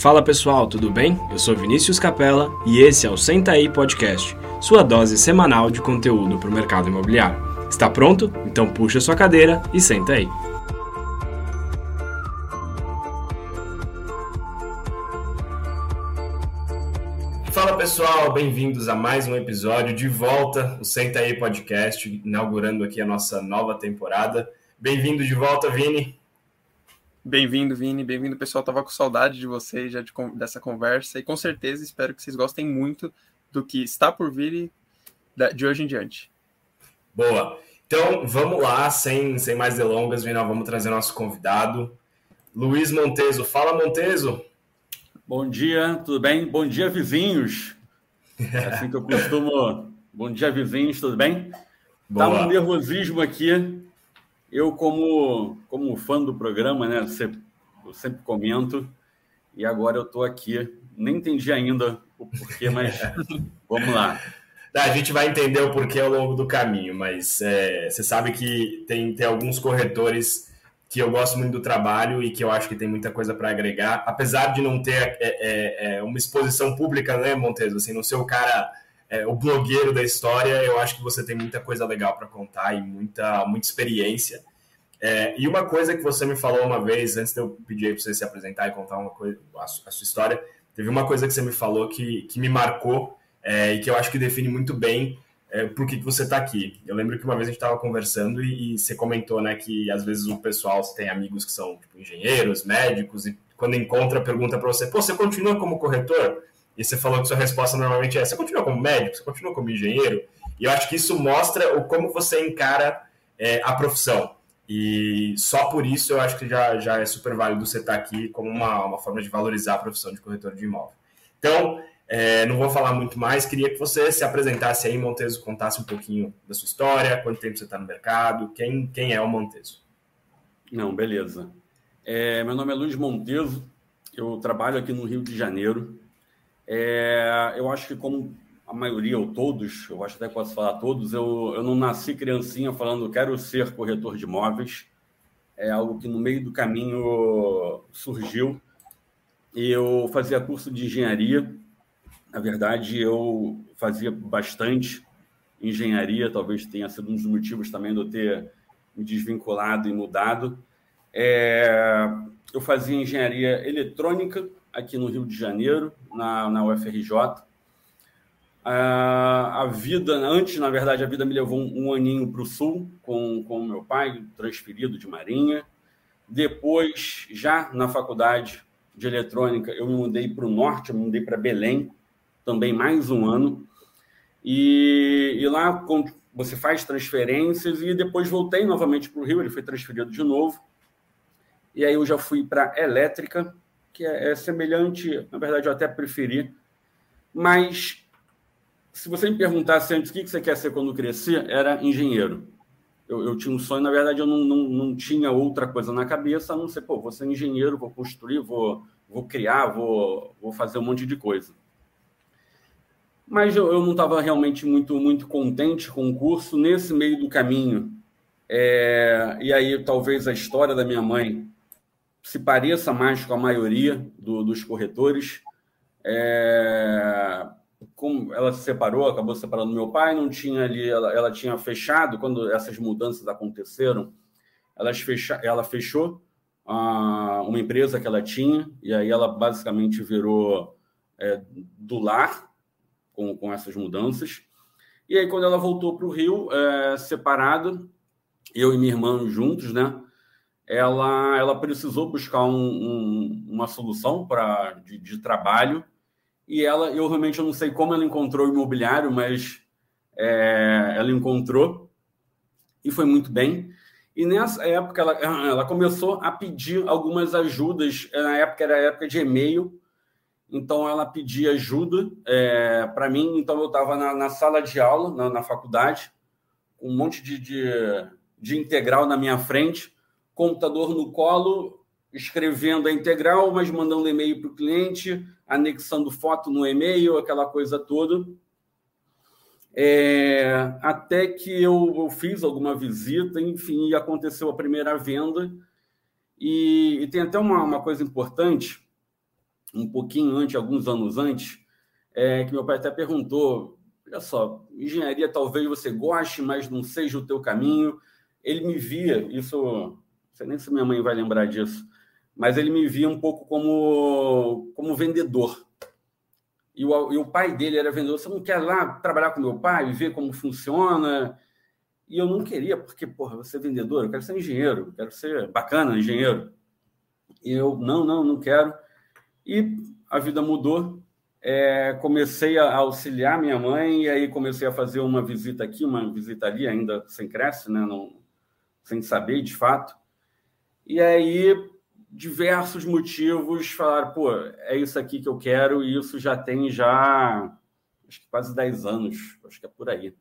Fala pessoal, tudo bem? Eu sou Vinícius Capella e esse é o Senta aí Podcast, sua dose semanal de conteúdo para o mercado imobiliário. Está pronto? Então puxa sua cadeira e senta aí. Fala pessoal, bem-vindos a mais um episódio de volta, o Senta aí Podcast, inaugurando aqui a nossa nova temporada. Bem-vindo de volta, Vini. Bem-vindo, Vini. Bem-vindo, pessoal. Tava com saudade de vocês, já de, dessa conversa. E com certeza espero que vocês gostem muito do que está por vir de hoje em diante. Boa. Então, vamos lá, sem, sem mais delongas, Vini, vamos trazer nosso convidado, Luiz Monteso. Fala, Monteso. Bom dia, tudo bem? Bom dia, vizinhos. É assim que eu costumo. Bom dia, vizinhos, tudo bem? Boa. Tá um nervosismo aqui eu, como, como fã do programa, né, sempre, eu sempre comento, e agora eu estou aqui. Nem entendi ainda o porquê, mas vamos lá. A gente vai entender o porquê ao longo do caminho, mas é, você sabe que tem, tem alguns corretores que eu gosto muito do trabalho e que eu acho que tem muita coisa para agregar, apesar de não ter é, é, é, uma exposição pública, né, Montes? Assim, não ser o cara, é, o blogueiro da história, eu acho que você tem muita coisa legal para contar e muita, muita experiência. É, e uma coisa que você me falou uma vez, antes de eu pedir para você se apresentar e contar uma coisa, a, sua história, teve uma coisa que você me falou que, que me marcou é, e que eu acho que define muito bem é, por que, que você está aqui. Eu lembro que uma vez a gente estava conversando e, e, você comentou né, que às vezes o pessoal tem amigos que são tipo, engenheiros, médicos, e quando encontra, pergunta para você: pô, você continua como corretor? E você falou que sua resposta normalmente é: você continua como médico? Você continua como engenheiro? E eu acho que isso mostra o como você encara é, a profissão. E só por isso eu acho que já, já é super válido você estar aqui como uma, uma forma de valorizar a profissão de corretor de imóvel. Então, é, não vou falar muito mais, queria que você se apresentasse aí, Monteso, contasse um pouquinho da sua história, quanto tempo você está no mercado, quem, quem é o Monteso? Não, beleza. É, meu nome é Luiz Monteso, eu trabalho aqui no Rio de Janeiro. É, eu acho que como a maioria ou todos, eu acho até que posso falar todos, eu, eu não nasci criancinha falando quero ser corretor de imóveis. É algo que no meio do caminho surgiu. Eu fazia curso de engenharia. Na verdade, eu fazia bastante engenharia, talvez tenha sido um dos motivos também de eu ter me desvinculado e mudado. É, eu fazia engenharia eletrônica aqui no Rio de Janeiro, na, na UFRJ. A vida, antes, na verdade, a vida me levou um, um aninho para o sul com, com meu pai, transferido de Marinha. Depois, já na faculdade de eletrônica, eu me mudei para o norte, eu me mudei para Belém, também mais um ano. E, e lá você faz transferências e depois voltei novamente para o Rio, ele foi transferido de novo. E aí eu já fui para elétrica, que é, é semelhante, na verdade eu até preferi, mas se você me perguntasse antes o que você quer ser quando crescer, era engenheiro. Eu, eu tinha um sonho, na verdade, eu não, não, não tinha outra coisa na cabeça, a não ser, pô, vou ser engenheiro, vou construir, vou, vou criar, vou, vou fazer um monte de coisa. Mas eu, eu não estava realmente muito, muito contente com o curso. Nesse meio do caminho, é, e aí talvez a história da minha mãe se pareça mais com a maioria do, dos corretores. É, como ela se separou, acabou se separando do meu pai, não tinha ali, ela, ela tinha fechado quando essas mudanças aconteceram, ela, fecha, ela fechou a, uma empresa que ela tinha e aí ela basicamente virou é, do lar com, com essas mudanças. E aí quando ela voltou para o Rio, é, separado, eu e minha irmã juntos, né? Ela, ela precisou buscar um, um, uma solução para de, de trabalho e ela, eu realmente não sei como ela encontrou o imobiliário, mas é, ela encontrou e foi muito bem. E nessa época ela, ela começou a pedir algumas ajudas. Na época era época de e-mail, então ela pedia ajuda é, para mim. Então eu estava na, na, sala de aula, na, na faculdade, um monte de, de, de integral na minha frente, computador no colo, escrevendo a integral, mas mandando e-mail para o cliente anexando foto no e-mail, aquela coisa toda. É, até que eu, eu, fiz alguma visita, enfim, aconteceu a primeira venda. E, e tem até uma, uma coisa importante, um pouquinho antes, alguns anos antes, é, que meu pai até perguntou: olha só, engenharia talvez você goste, mas não seja o teu caminho. Ele me via, isso, sei nem se minha mãe vai lembrar disso, mas ele me via um pouco como, como vendedor. E o, e o pai dele era vendedor. Você não quer lá trabalhar com meu pai, ver como funciona? E eu não queria, porque, porra, você é vendedor, eu quero ser engenheiro, eu quero ser bacana, engenheiro. E eu, não, não, não quero. E a vida mudou. É, comecei a auxiliar minha mãe, e aí comecei a fazer uma visita aqui, uma visita ali, ainda sem cresce, né? Não, sem saber de fato. E aí, diversos motivos falaram, pô, é isso aqui que eu quero, e isso já tem já acho que quase 10 anos, acho que é por aí.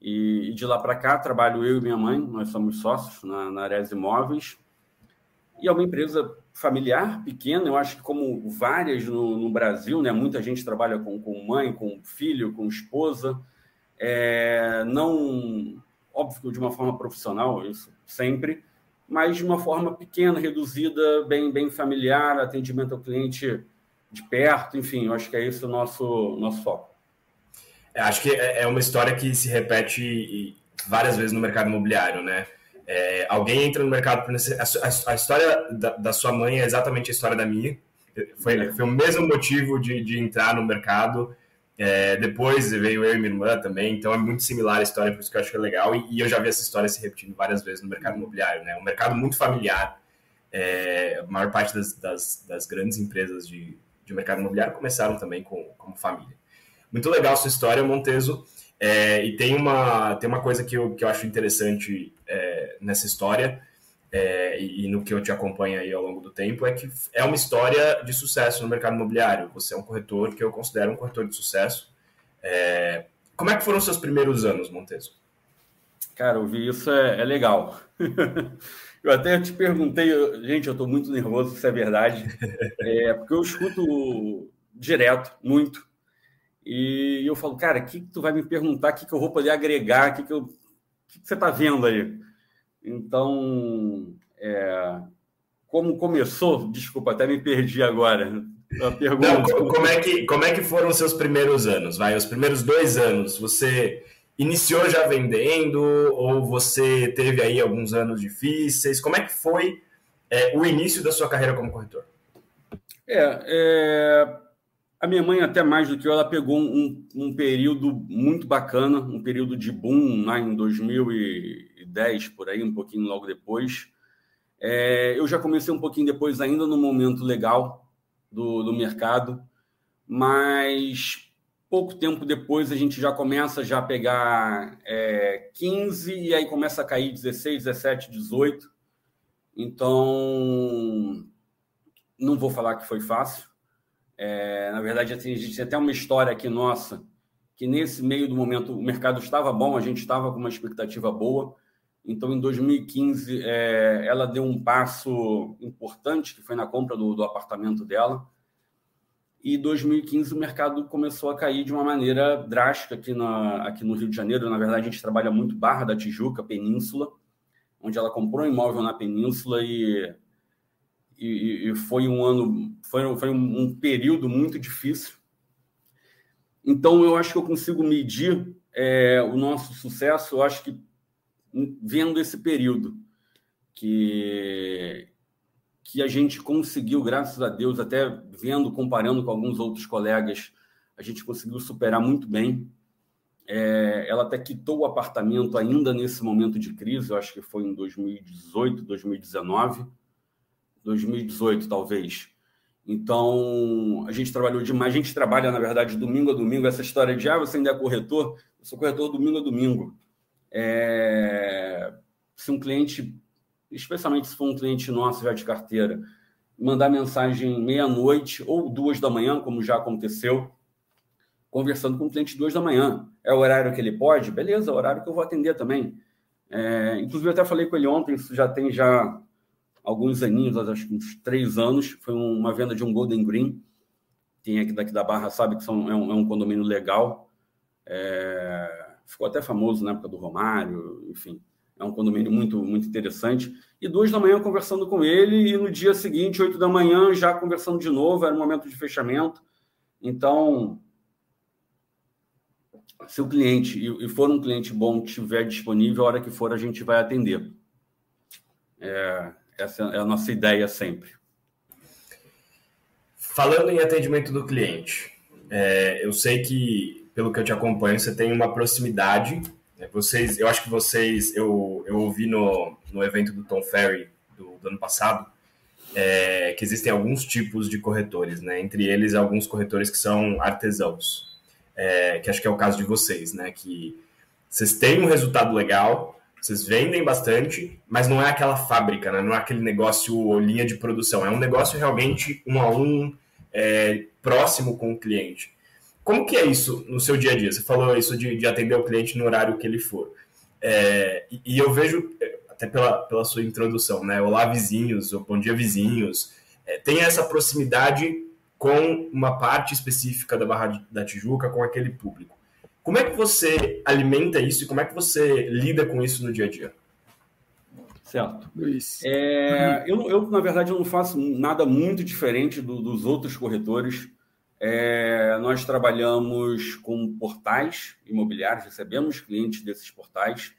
E, de lá para cá, trabalho eu e minha mãe, nós somos sócios na, na Ares Imóveis, e é uma empresa familiar, pequena, eu acho que como várias no, no Brasil, né? muita gente trabalha com, com mãe, com filho, com esposa, é, não, óbvio de uma forma profissional, isso sempre, mas de uma forma pequena, reduzida, bem, bem familiar, atendimento ao cliente de perto, enfim, eu acho que é esse o nosso, nosso foco. É, acho que é, é uma história que se repete várias vezes no mercado imobiliário, né? É, alguém entra no mercado por a, a, história da, da, sua mãe é exatamente a história da minha. Foi, é. foi o mesmo motivo de, de entrar no mercado. É, depois veio eu e minha irmã também, então é muito similar a história, por isso que eu acho que é legal. E, e eu já vi essa história se repetindo várias vezes no mercado imobiliário, né? Um mercado muito familiar. É, a maior parte das, das, das, grandes empresas de, de mercado imobiliário começaram também com, como família. Muito legal sua história, Monteso. É, e tem uma, tem uma coisa que eu, que eu acho interessante é, nessa história, é, e, e, no que eu te acompanho aí ao longo do tempo, é que é uma história de sucesso no mercado imobiliário. Você é um corretor que eu considero um corretor de sucesso. É, como é que foram os seus primeiros anos, Monteso? Cara, ouvir isso é, é legal. eu até te perguntei, gente, eu estou muito nervoso, se é verdade, é, porque eu escuto direto, muito, e eu falo, cara, o que, que tu vai me perguntar? O que, que eu vou poder agregar? O que, que, eu, que, que você está vendo aí? Então, é, como começou? Desculpa, até me perdi agora. A pergunta. Não, como, é que, como é que foram os seus primeiros anos? Vai, os primeiros dois anos, você iniciou já vendendo ou você teve aí alguns anos difíceis? Como é que foi é, o início da sua carreira como corretor? É, é a minha mãe, até mais do que eu, ela pegou um, um período muito bacana, um período de boom lá em 2010, por aí, um pouquinho logo depois. É, eu já comecei um pouquinho depois, ainda no momento legal do, do mercado, mas pouco tempo depois a gente já começa já a pegar é, 15 e aí começa a cair 16, 17, 18. Então, não vou falar que foi fácil, é, na verdade, assim, a gente tem até uma história aqui nossa, que nesse meio do momento o mercado estava bom, a gente estava com uma expectativa boa. Então, em 2015, é, ela deu um passo importante, que foi na compra do, do apartamento dela. E em 2015 o mercado começou a cair de uma maneira drástica aqui, na, aqui no Rio de Janeiro. Na verdade, a gente trabalha muito Barra da Tijuca, Península, onde ela comprou um imóvel na Península e e, e foi um ano, foi, foi um, um, período muito difícil. Então, eu acho que eu consigo medir é, o nosso sucesso, eu acho que vendo esse período que, que a gente conseguiu, graças a Deus, até vendo, comparando com alguns outros colegas, a gente conseguiu superar muito bem. É, ela até quitou o apartamento ainda nesse momento de crise, eu acho que foi em 2018, 2019 2018, talvez. Então, a gente trabalhou demais. A gente trabalha, na verdade, domingo a domingo. Essa história de, ah, você ainda é corretor? Eu sou corretor domingo a domingo. É... Se um cliente, especialmente se for um cliente nosso já de carteira, mandar mensagem meia-noite ou duas da manhã, como já aconteceu, conversando com o cliente duas da manhã. É o horário que ele pode? Beleza, é o horário que eu vou atender também. É... Inclusive, eu até falei com ele ontem, isso já tem já alguns aninhos, acho que uns três anos, foi uma venda de um Golden Green. Quem aqui daqui da Barra sabe que são, é, um, é um condomínio legal. É, ficou até famoso na época do Romário, enfim. é um condomínio muito, muito interessante. E duas da manhã conversando com ele, e no dia seguinte, oito da manhã, já conversando de novo, era o momento de fechamento. Então, se o cliente, e for um cliente bom, estiver disponível, a hora que for, a gente vai atender. É, essa é a nossa ideia sempre. Falando em atendimento do cliente, é, eu sei que, pelo que eu te acompanho, você tem uma proximidade. Né? Vocês, eu acho que vocês, eu, eu ouvi no, no evento do Tom Ferry do, do ano passado, é, que existem alguns tipos de corretores, né? Entre eles, alguns corretores que são artesãos, é, que acho que é o caso de vocês, né? Que vocês têm um resultado legal, vocês vendem bastante, mas não é aquela fábrica, né? não é aquele negócio linha de produção. É um negócio realmente um a um, é, próximo com o cliente. Como que é isso no seu dia a dia? Você falou isso de, de atender o cliente no horário que ele for. É, e, e, eu vejo, é, até pela, pela sua introdução, né? Olá, vizinhos, ou bom dia, vizinhos. É, tem essa proximidade com uma parte específica da Barra da Tijuca, com aquele público. Como é que você alimenta isso e como é que você lida com isso no dia a dia? Certo. É, eu, eu, na verdade, eu não faço nada muito diferente do, dos outros corretores. É, nós trabalhamos com portais imobiliários, recebemos clientes desses portais.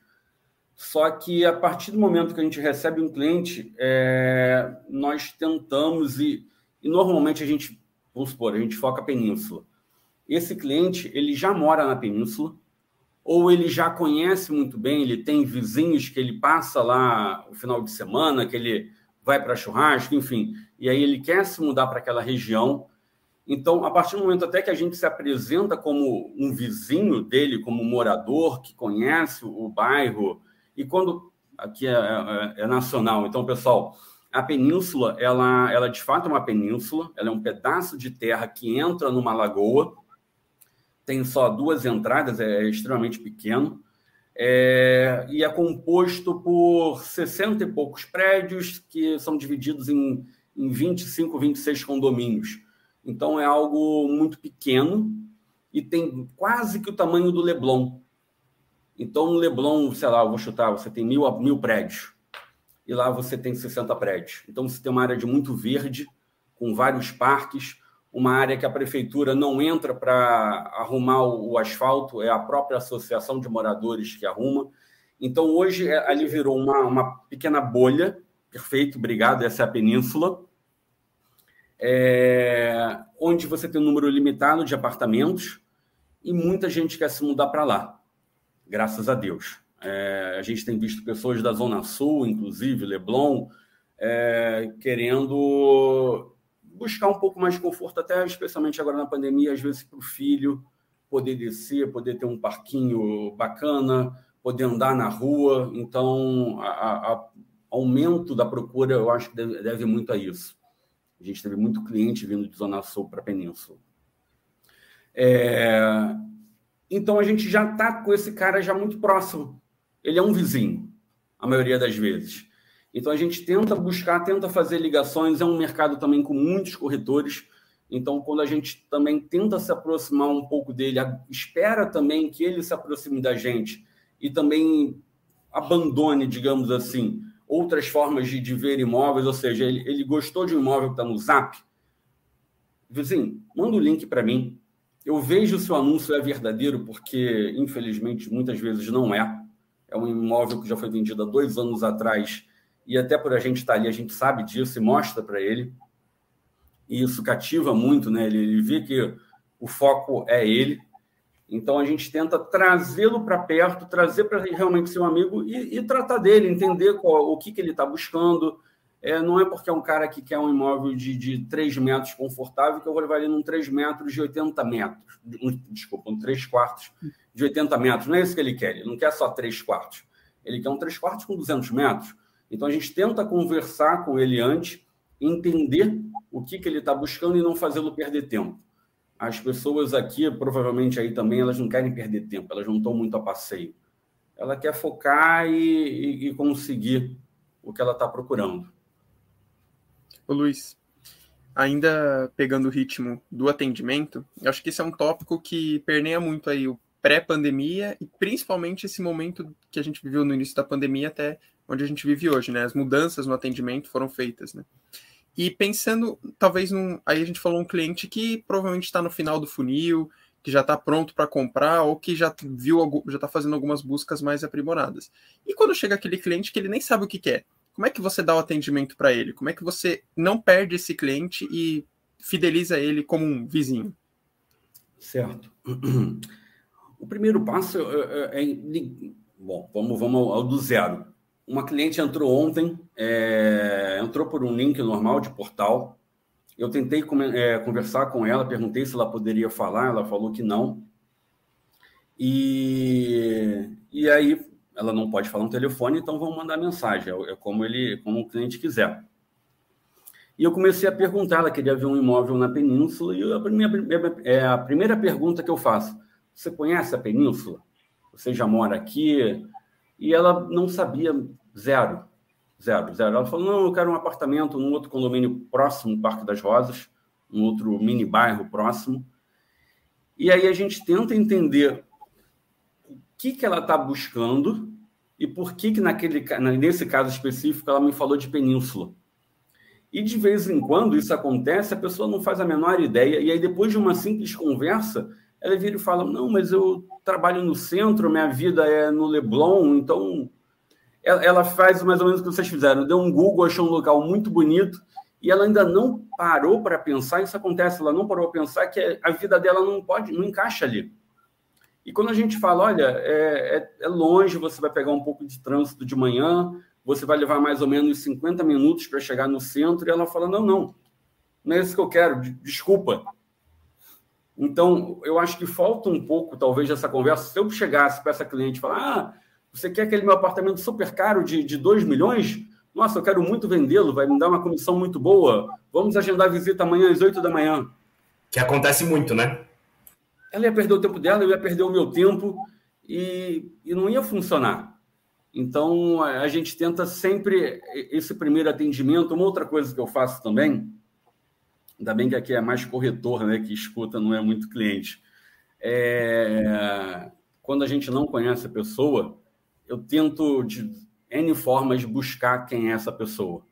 Só que a partir do momento que a gente recebe um cliente, é, nós tentamos e, e normalmente a gente, vamos supor, a gente foca a península esse cliente ele já mora na península ou ele já conhece muito bem, ele tem vizinhos que ele passa lá o final de semana, que ele vai para churrasco, enfim, e aí ele quer se mudar para aquela região. Então, a partir do momento até que a gente se apresenta como um vizinho dele, como um morador que conhece o bairro, e quando aqui é, é, é nacional, então, pessoal, a península, ela, ela de fato é uma península, ela é um pedaço de terra que entra numa lagoa, tem só duas entradas, é extremamente pequeno, é, e é composto por 60 e poucos prédios que são divididos em, em 25, 26 condomínios. Então é algo muito pequeno e tem quase que o tamanho do Leblon. Então, no Leblon, sei lá, eu vou chutar, você tem mil, mil prédios. E lá você tem 60 prédios. Então, você tem uma área de muito verde, com vários parques, uma área que a prefeitura não entra para arrumar o asfalto, é a própria associação de moradores que arruma. Então, hoje, é, ali virou uma, uma pequena bolha. Perfeito, obrigado. Essa é a península. É, onde você tem um número limitado de apartamentos e muita gente quer se mudar para lá, graças a Deus. É, a gente tem visto pessoas da Zona Sul, inclusive Leblon, é, querendo buscar um pouco mais de conforto, até especialmente agora na pandemia, às vezes para o filho poder descer, poder ter um parquinho bacana, poder andar na rua. Então, a, a aumento da procura, eu acho que deve, deve, muito a isso. A gente teve muito cliente vindo de Zona Sul para a Península. É... Então, a gente já está com esse cara já muito próximo. Ele é um vizinho, a maioria das vezes. Então a gente tenta buscar, tenta fazer ligações, é um mercado também com muitos corretores. Então, quando a gente também tenta se aproximar um pouco dele, espera também que ele se aproxime da gente e também abandone, digamos assim, outras formas de, de ver imóveis, ou seja, ele, ele gostou de um imóvel que está no Zap, vizinho, manda o link para mim. Eu vejo se o anúncio é verdadeiro, porque, infelizmente, muitas vezes não é. É um imóvel que já foi vendido há dois anos atrás e até por a gente estar ali, a gente sabe disso e mostra para ele. E isso cativa muito, né? Ele, ele vê que o foco é ele. Então a gente tenta trazê-lo para perto, trazer para realmente ser um amigo e, e tratar dele, entender qual, o que, que ele está buscando. É, não é porque é um cara que quer um imóvel de, de 3 metros confortável que eu vou levar ele num 3 metros de 80 metros. Desculpa, um 3 quartos de 80 metros. Não é isso que ele quer. Ele não quer só 3 quartos. Ele quer um 3 quartos com 200 metros. Então a gente tenta conversar com ele antes, entender o que, que ele está buscando e não fazê-lo perder tempo. As pessoas aqui, provavelmente aí também, elas não querem perder tempo, elas não estão muito a passeio. Ela quer focar e, e, e conseguir o que ela está procurando. Ô Luiz, ainda pegando o ritmo do atendimento, acho que esse é um tópico que permeia muito aí o pré-pandemia e principalmente esse momento que a gente viveu no início da pandemia até onde a gente vive hoje, né? As mudanças no atendimento foram feitas, né? E pensando, talvez, num, aí a gente falou um cliente que provavelmente está no final do funil, que já está pronto para comprar ou que já viu, já está fazendo algumas buscas mais aprimoradas. E quando chega aquele cliente que ele nem sabe o que quer, como é que você dá o atendimento para ele? Como é que você não perde esse cliente e fideliza ele como um vizinho? Certo. O primeiro passo é, é, é bom, vamos, vamos ao do zero. Uma cliente entrou ontem, é, entrou por um link normal de portal. Eu tentei é, conversar com ela, perguntei se ela poderia falar, ela falou que não. E, e aí ela não pode falar no telefone, então vamos mandar mensagem, é, é como ele, como o cliente quiser. E eu comecei a perguntar, ela queria ver um imóvel na península, e a, primeira, é a primeira pergunta que eu faço: você conhece a península? Você já mora aqui? E ela não sabia, zero. Zero, zero. Ela falou: não, eu quero um apartamento num outro condomínio próximo, Parque das Rosas, um outro mini bairro próximo. E aí a gente tenta entender o que, que ela está buscando e por que, que naquele, nesse caso específico ela me falou de península. E de vez em quando isso acontece, a pessoa não faz a menor ideia, e aí depois de uma simples conversa, ela vira e fala: Não, mas eu trabalho no centro, minha vida é no Leblon, então ela faz mais ou menos o que vocês fizeram. Deu um Google, achou um local muito bonito e ela ainda não parou para pensar. Isso acontece, ela não parou para pensar que a vida dela não pode, não encaixa ali. E quando a gente fala, olha, é, é, é longe, você vai pegar um pouco de trânsito de manhã, você vai levar mais ou menos 50 minutos para chegar no centro, e ela fala, não, não, não é isso que eu quero, desculpa, então, eu acho que falta um pouco, talvez, dessa conversa. Se eu chegasse para essa cliente e falar: ah, você quer aquele meu apartamento super caro de, de 2 milhões? Nossa, eu quero muito vendê-lo, vai me dar uma comissão muito boa. Vamos agendar a visita amanhã às 8 da manhã. Que acontece muito, né? Ela ia perder o tempo dela, eu ia perder o meu tempo e, e não ia funcionar. Então, a gente tenta sempre esse primeiro atendimento. Uma outra coisa que eu faço também Ainda bem que aqui é mais corretor, né? Que escuta, não é muito cliente. É... Quando a gente não conhece a pessoa, eu tento de N formas buscar quem é essa pessoa.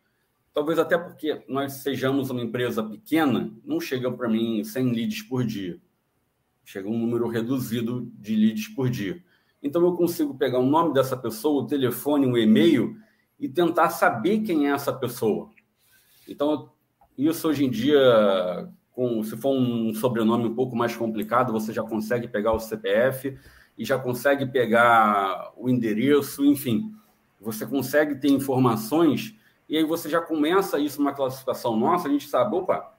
Talvez até porque nós sejamos uma empresa pequena, não chega para mim 100 leads por dia. Chega um número reduzido de leads por dia. Então eu consigo pegar o nome dessa pessoa, o telefone, o e-mail e tentar saber quem é essa pessoa. Então isso hoje em dia, com, se for um sobrenome um pouco mais complicado, você já consegue pegar o CPF e já consegue pegar o endereço, enfim, você consegue ter informações e aí você já começa isso uma classificação nossa, a gente sabe, opa,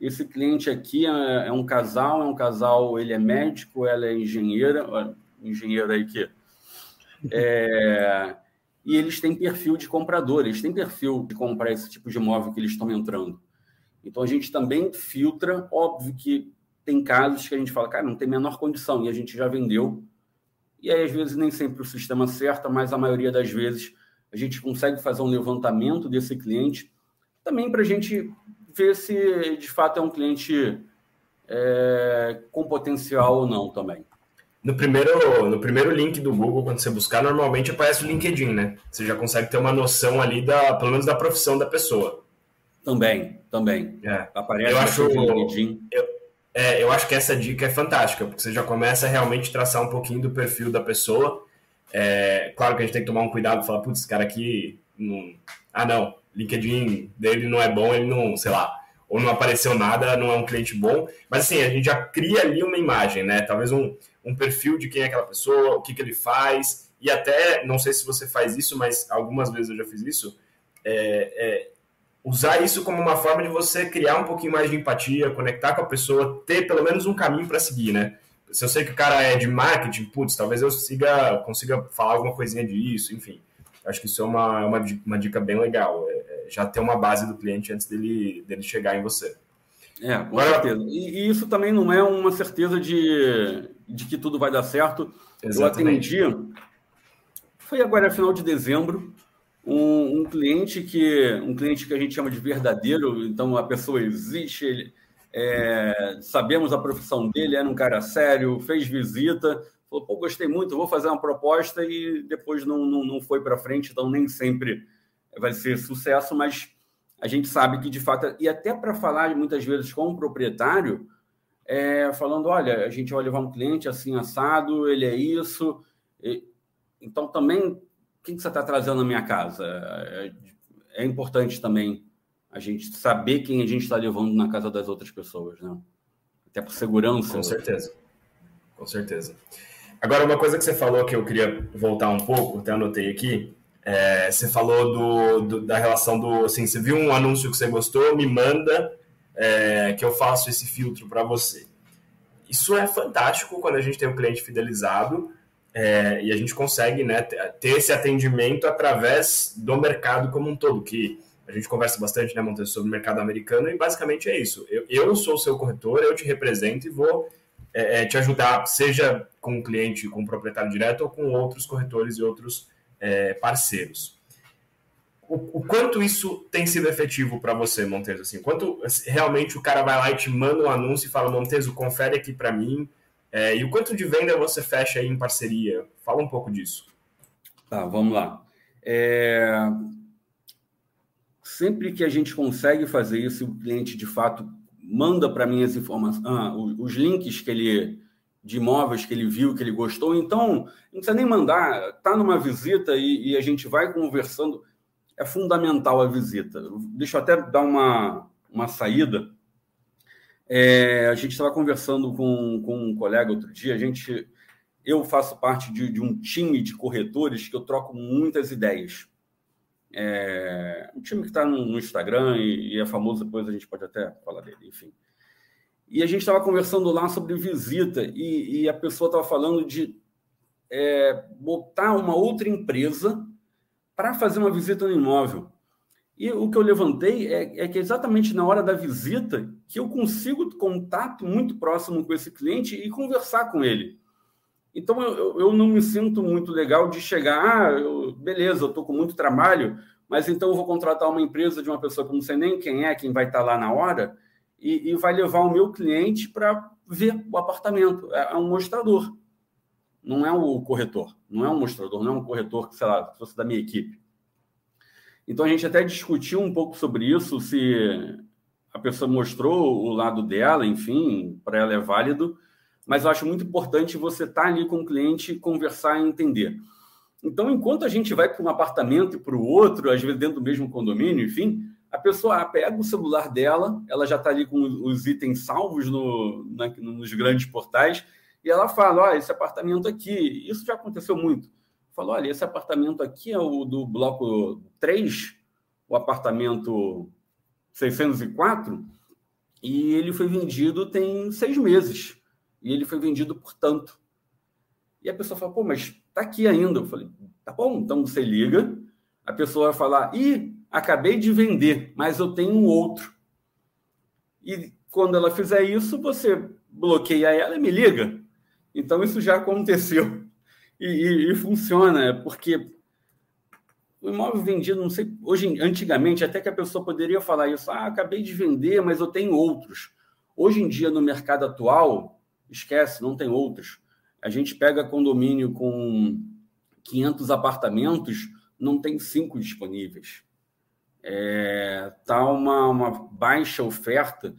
esse cliente aqui é, é um casal, é um casal, ele é médico, ela é engenheira, engenheira aí que é, e eles têm perfil de comprador, eles têm perfil de comprar esse tipo de imóvel que eles estão entrando. Então a gente também filtra, óbvio que tem casos que a gente fala, cara, não tem menor condição, e a gente já vendeu. E aí, às vezes, nem sempre o sistema acerta, mas a maioria das vezes a gente consegue fazer um levantamento desse cliente, também para a gente ver se de fato é um cliente é, com potencial ou não também. No primeiro, no primeiro link do Google, quando você buscar, normalmente aparece o LinkedIn, né? Você já consegue ter uma noção ali da, pelo menos da profissão da pessoa. Também, também. É. Aparece eu acho, eu, é, eu acho que essa dica é fantástica, porque você já começa a realmente traçar um pouquinho do perfil da pessoa. É, claro que a gente tem que tomar um cuidado e falar, putz, esse cara aqui. Não... Ah, não, LinkedIn dele não é bom, ele não, sei lá, ou não apareceu nada, não é um cliente bom. Mas assim, a gente já cria ali uma imagem, né? Talvez um, um perfil de quem é aquela pessoa, o que, que ele faz. E até, não sei se você faz isso, mas algumas vezes eu já fiz isso. É, é, usar isso como uma forma de você criar um pouquinho mais de empatia, conectar com a pessoa, ter pelo menos um caminho para seguir, né? Se eu sei que o cara é de marketing, putz, talvez eu siga, consiga falar alguma coisinha disso, enfim. Acho que isso é uma, uma, uma dica bem legal. É, é, já ter uma base do cliente antes dele, dele chegar em você. É, com Agora, certeza. E, e, isso também não é uma certeza de, de que tudo vai dar certo. Exatamente. Eu atendi, foi agora final de dezembro, um, um, cliente que um cliente que a gente chama de verdadeiro, então a pessoa existe, ele, é, sabemos a profissão dele, era um cara sério, fez visita, falou, pô, gostei muito, vou fazer uma proposta e depois não, não, não foi para frente, então nem sempre vai ser sucesso, mas a gente sabe que de fato, e até para falar muitas vezes com o proprietário, é, falando, olha, a gente vai levar um cliente assim assado, ele é isso, e, então também, quem que você está trazendo na minha casa? É, é importante também a gente saber quem a gente está levando na casa das outras pessoas, né? Até por segurança. Com certeza. Com certeza. Agora, uma coisa que você falou que eu queria voltar um pouco, até anotei aqui, é, você falou do, do, da relação do, assim, você viu um anúncio que você gostou, me manda é, que eu faço esse filtro para você. Isso é fantástico quando a gente tem um cliente fidelizado é, e a gente consegue né, ter esse atendimento através do mercado como um todo, que a gente conversa bastante, né, Montes, sobre o mercado americano, e basicamente é isso. Eu, eu sou seu corretor, eu te represento e vou é, é, te ajudar, seja com o cliente, com o proprietário direto, ou com outros corretores e outros é, parceiros. O, o, quanto isso tem sido efetivo para você, Montes? Assim, quanto realmente o cara vai lá e te manda um anúncio e fala, Montes, confere aqui para mim, é, e o quanto de venda você fecha aí em parceria? Fala um pouco disso. Tá, vamos lá. É, sempre que a gente consegue fazer isso, o cliente de fato manda para mim as informações, ah, os links que ele de imóveis que ele viu, que ele gostou. Então, não precisa nem mandar, tá numa visita e, e, a gente vai conversando. É fundamental a visita. Deixa eu até dar uma, uma saída. É, a gente estava conversando com, com um colega outro dia. A gente, eu faço parte de, de um time de corretores que eu troco muitas ideias. É um time que está no, no, Instagram e, e, é famoso, depois a gente pode até falar dele, enfim. E a gente estava conversando lá sobre visita e, e a pessoa estava falando de é, botar uma outra empresa para fazer uma visita no imóvel. E o que eu levantei é, é, que exatamente na hora da visita que eu consigo contato muito próximo com esse cliente e conversar com ele. Então, eu, eu não me sinto muito legal de chegar, ah, eu, beleza, eu estou com muito trabalho, mas então eu vou contratar uma empresa de uma pessoa que não sei nem quem é, quem vai estar tá lá na hora, e, e vai levar o meu cliente para ver o apartamento. É, é, um mostrador, não é o corretor, não é um mostrador, não é um corretor que, sei lá, se fosse da minha equipe. Então, a gente até discutiu um pouco sobre isso, se a pessoa mostrou o lado dela, enfim, para ela é válido, mas eu acho muito importante você estar tá ali com o cliente, conversar e entender. Então, enquanto a gente vai para um apartamento e para o outro, às vezes dentro do mesmo condomínio, enfim, a pessoa pega o celular dela, ela já está ali com os itens salvos no, na, nos grandes portais, e ela fala: olha, esse apartamento aqui, isso já aconteceu muito. Falou: olha, esse apartamento aqui é o do bloco 3, o apartamento 604, e ele foi vendido tem seis meses e ele foi vendido por tanto. E a pessoa fala, pô, mas tá aqui ainda. Eu falei, tá bom, então você liga, a pessoa vai falar, ih, acabei de vender, mas eu tenho um outro. E quando ela fizer isso, você bloqueia ela e me liga. Então isso já aconteceu. E, e, e funciona, porque o imóvel vendido, não sei, hoje, antigamente, até que a pessoa poderia falar isso, ah, acabei de vender, mas eu tenho outros. Hoje em dia, no mercado atual, esquece, não tem outros. A gente pega condomínio com 500 apartamentos, não tem cinco disponíveis. É, tá uma, uma baixa oferta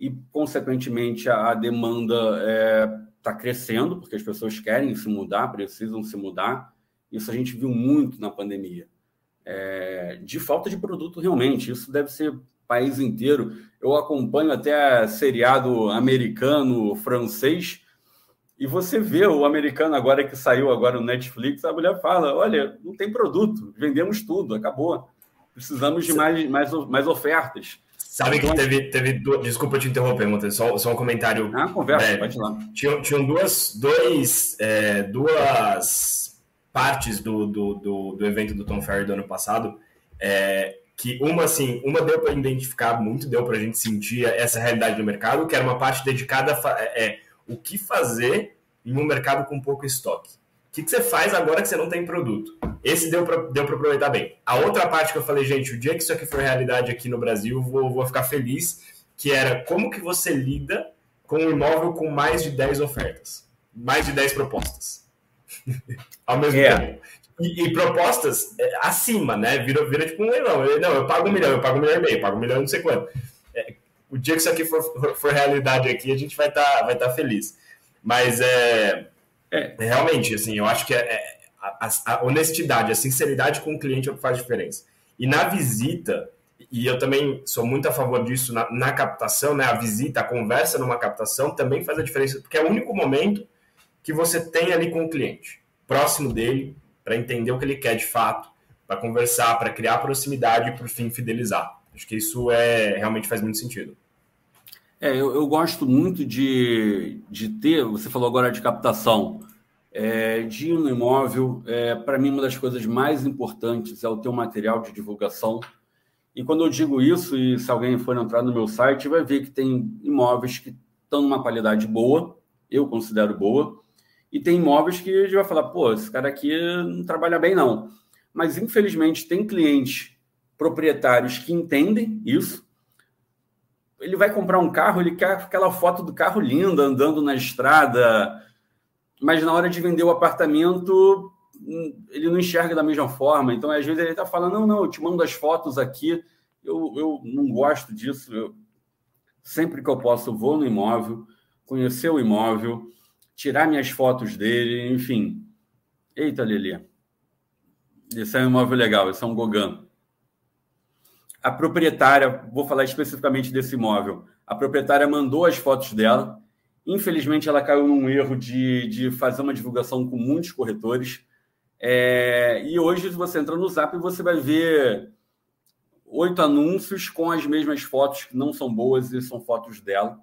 e, consequentemente, a, a demanda está é, tá crescendo, porque as pessoas querem se mudar, precisam se mudar. Isso a gente viu muito na pandemia. É, de falta de produto, realmente. Isso deve ser país inteiro. Eu acompanho até seriado americano, francês, e você vê o americano agora que saiu agora no Netflix, a mulher fala: olha, não tem produto, vendemos tudo, acabou. Precisamos de mais, mais, mais ofertas. Sabe que teve, teve desculpa te interromper, Montes, só, só um comentário. Ah, conversa, é, pode ir lá. Tinham, tinham duas, dois, é, duas partes do, do, do, do, evento do Tom Ferry do ano passado. É, que uma assim, uma deu para identificar muito, deu para a gente sentir essa realidade do mercado, que era uma parte dedicada a é, é, o que fazer em um mercado com pouco estoque. O que, que você faz agora que você não tem produto? Esse deu para deu aproveitar bem. A outra parte que eu falei, gente, o dia que isso aqui for realidade aqui no Brasil, vou, vou ficar feliz, que era como que você lida com um imóvel com mais de 10 ofertas, mais de 10 propostas ao mesmo é. tempo. E, e, propostas é, acima, né? Vira, vira tipo um leilão. Eu, não, eu pago um milhão, eu pago um milhão e meio, eu pago um milhão e não sei quanto. É, o dia que isso aqui for, for, for realidade aqui, a gente vai estar tá, vai tá feliz. Mas é, é, realmente, assim, eu acho que é, é a, a, honestidade, a sinceridade com o cliente é o que faz diferença. E na visita, e eu também sou muito a favor disso na, na captação, né? A visita, a conversa numa captação também faz a diferença, porque é o único momento que você tem ali com o cliente, próximo dele, para entender o que ele quer de fato, para conversar, para criar proximidade e, por fim, fidelizar. Acho que isso é realmente faz muito sentido. É, eu, eu gosto muito de, de ter, você falou agora de captação, é, de ir no imóvel. É, Para mim, uma das coisas mais importantes é o teu material de divulgação. E quando eu digo isso, e se alguém for entrar no meu site, vai ver que tem imóveis que estão numa qualidade boa, eu considero boa, e tem imóveis que a gente vai falar, pô, esse cara aqui não trabalha bem, não. Mas, infelizmente, tem clientes proprietários que entendem isso. Ele vai comprar um carro, ele quer aquela foto do carro linda, andando na estrada, mas na hora de vender o apartamento, ele não enxerga da mesma forma. Então, às vezes, ele está falando, não, não, eu te mando as fotos aqui. Eu, eu não gosto disso. Eu, sempre que eu posso, vou no imóvel, conhecer o imóvel, tirar minhas fotos dele, enfim. Eita, Lili. Esse é um imóvel legal, esse é um Gogan. A proprietária, vou falar especificamente desse imóvel, a proprietária mandou as fotos dela. Infelizmente, ela caiu num erro de, de fazer uma divulgação com muitos corretores. É, e hoje, se você entra no Zap, você vai ver oito anúncios com as mesmas fotos que não são boas e são fotos dela.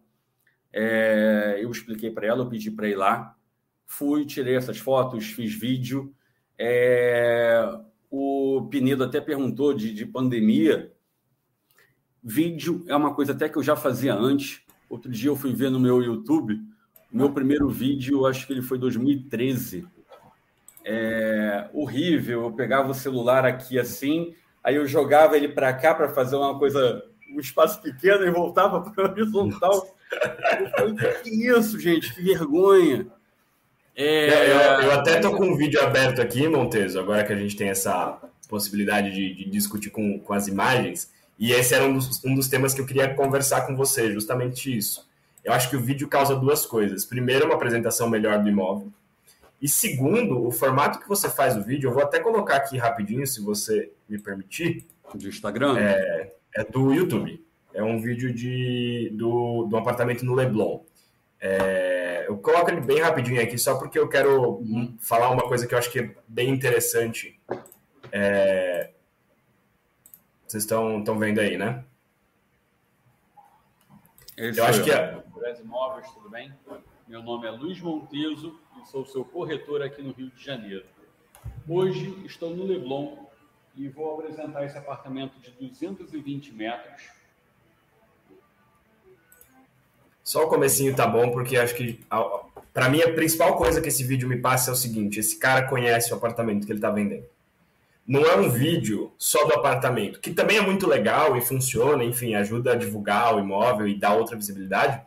É, eu expliquei para ela, eu pedi para ir lá, fui, tirei essas fotos, fiz vídeo. É, o Pinedo até perguntou de, de pandemia. Vídeo é uma coisa até que eu já fazia antes. Outro dia eu fui ver no meu YouTube, meu primeiro vídeo, acho que ele foi 2013. É, horrível, eu pegava o celular aqui assim, aí eu jogava ele para cá para fazer uma coisa, um espaço pequeno e voltava para o horizontal. que isso, gente? Que vergonha. É... Eu, eu, até tô com um vídeo aberto aqui, Monteso, agora que a gente tem essa possibilidade de, de discutir com, com as imagens. E esse era um dos, um dos temas que eu queria conversar com você, justamente isso. Eu acho que o vídeo causa duas coisas. Primeiro, uma apresentação melhor do imóvel. E segundo, o formato que você faz o vídeo, eu vou até colocar aqui rapidinho, se você me permitir. Do Instagram? É, é do YouTube. É um vídeo de, do, do apartamento no Leblon. É, eu coloco ele bem rapidinho aqui, só porque eu quero uhum. falar uma coisa que eu acho que é bem interessante. É, vocês estão vendo aí, né? Esse eu acho que é. Imóveis, tudo bem? Meu nome é Luiz Monteso e sou seu corretor aqui no Rio de Janeiro. Hoje estou no Leblon e vou apresentar esse apartamento de 220 metros Só o comecinho tá bom, porque acho que para mim a principal coisa que esse vídeo me passa é o seguinte: esse cara conhece o apartamento que ele tá vendendo. Não é um vídeo só do apartamento, que também é muito legal e funciona, enfim, ajuda a divulgar o imóvel e dar outra visibilidade,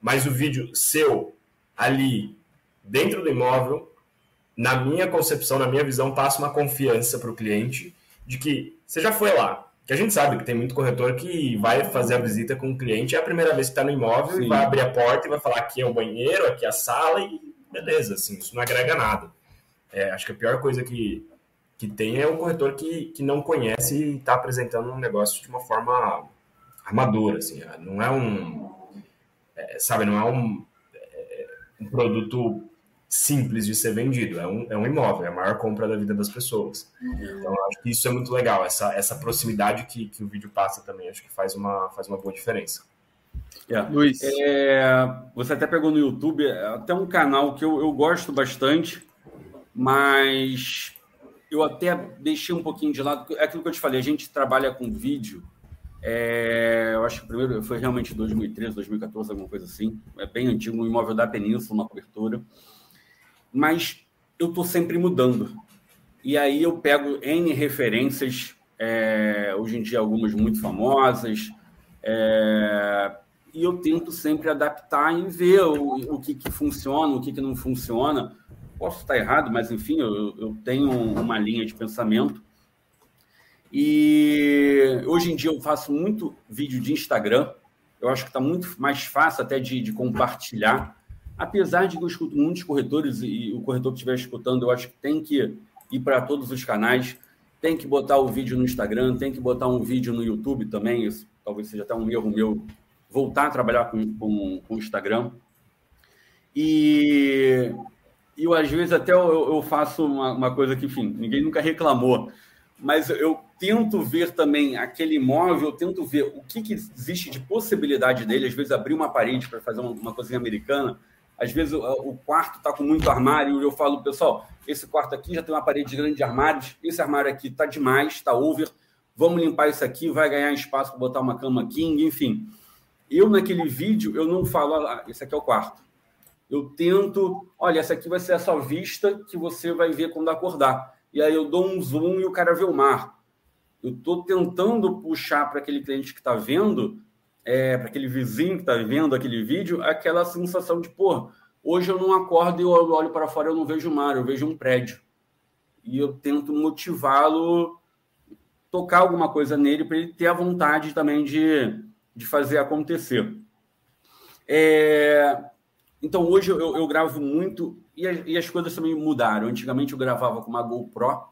mas o vídeo seu ali dentro do imóvel, na minha concepção, na minha visão, passa uma confiança para o cliente de que você já foi lá, que a gente sabe que tem muito corretor que vai fazer a visita com o cliente, é a primeira vez que está no imóvel Sim. e vai abrir a porta e vai falar aqui é o banheiro, aqui é a sala e beleza, assim, isso não agrega nada. É, acho que a pior coisa que, que tem é o corretor que, que não conhece e está apresentando um negócio de uma forma armadora, assim, não é um, é, sabe, não é um, é, um produto simples de ser vendido. É um, é um imóvel, é a maior compra da vida das pessoas. Então, acho que isso é muito legal. Essa, essa proximidade que, que o vídeo passa também, acho que faz uma, faz uma boa diferença. Yeah. É. Luiz. É, você até pegou no YouTube, é até um canal que eu, eu gosto bastante, mas eu até deixei um pouquinho de lado. É aquilo que eu te falei, a gente trabalha com vídeo. É, eu acho que primeiro foi realmente 2013, 2014, alguma coisa assim. É bem antigo, um imóvel da Península, uma cobertura mas eu estou sempre mudando. E aí eu pego N referências, é, hoje em dia algumas muito famosas, É, e eu tento sempre adaptar e ver o, o que, que funciona, o que, que não funciona. Posso estar errado, mas enfim, eu, eu tenho uma linha de pensamento. E hoje em dia eu faço muito vídeo de Instagram. Eu acho que está muito mais fácil até de, de, compartilhar. Apesar de que eu escuto muitos corretores e o corretor que estiver escutando, eu acho que tem que ir para todos os canais. Tem que botar o vídeo no Instagram, tem que botar um vídeo no YouTube também. Isso talvez seja até um erro meu voltar a trabalhar com, com, com o Instagram. E eu, às vezes, até eu, eu faço uma, uma, coisa que, enfim, ninguém nunca reclamou, mas eu tento ver também aquele imóvel, eu tento ver o que, que existe de possibilidade dele, às vezes abrir uma parede para fazer uma, uma cozinha americana, às vezes o, o quarto está com muito armário, e eu falo, pessoal, esse quarto aqui já tem uma parede grande de armários, esse armário aqui está demais, está over, vamos limpar isso aqui, vai ganhar espaço para botar uma cama king, enfim. Eu, naquele vídeo, eu não falo, ah, esse aqui é o quarto. Eu tento, olha, essa aqui vai ser a sua vista que você vai ver quando acordar. E aí eu dou um zoom e o cara vê o mar. Eu estou tentando puxar para aquele cliente que está vendo, é, para aquele vizinho que está vendo aquele vídeo, aquela sensação de, pô, hoje eu não acordo e eu olho para fora eu não vejo o mar, eu vejo um prédio. E eu tento motivá-lo, tocar alguma coisa nele para ele ter a vontade também de, de fazer acontecer. É... Então, hoje eu, eu gravo muito e, e, as coisas também mudaram. Antigamente eu gravava com uma GoPro,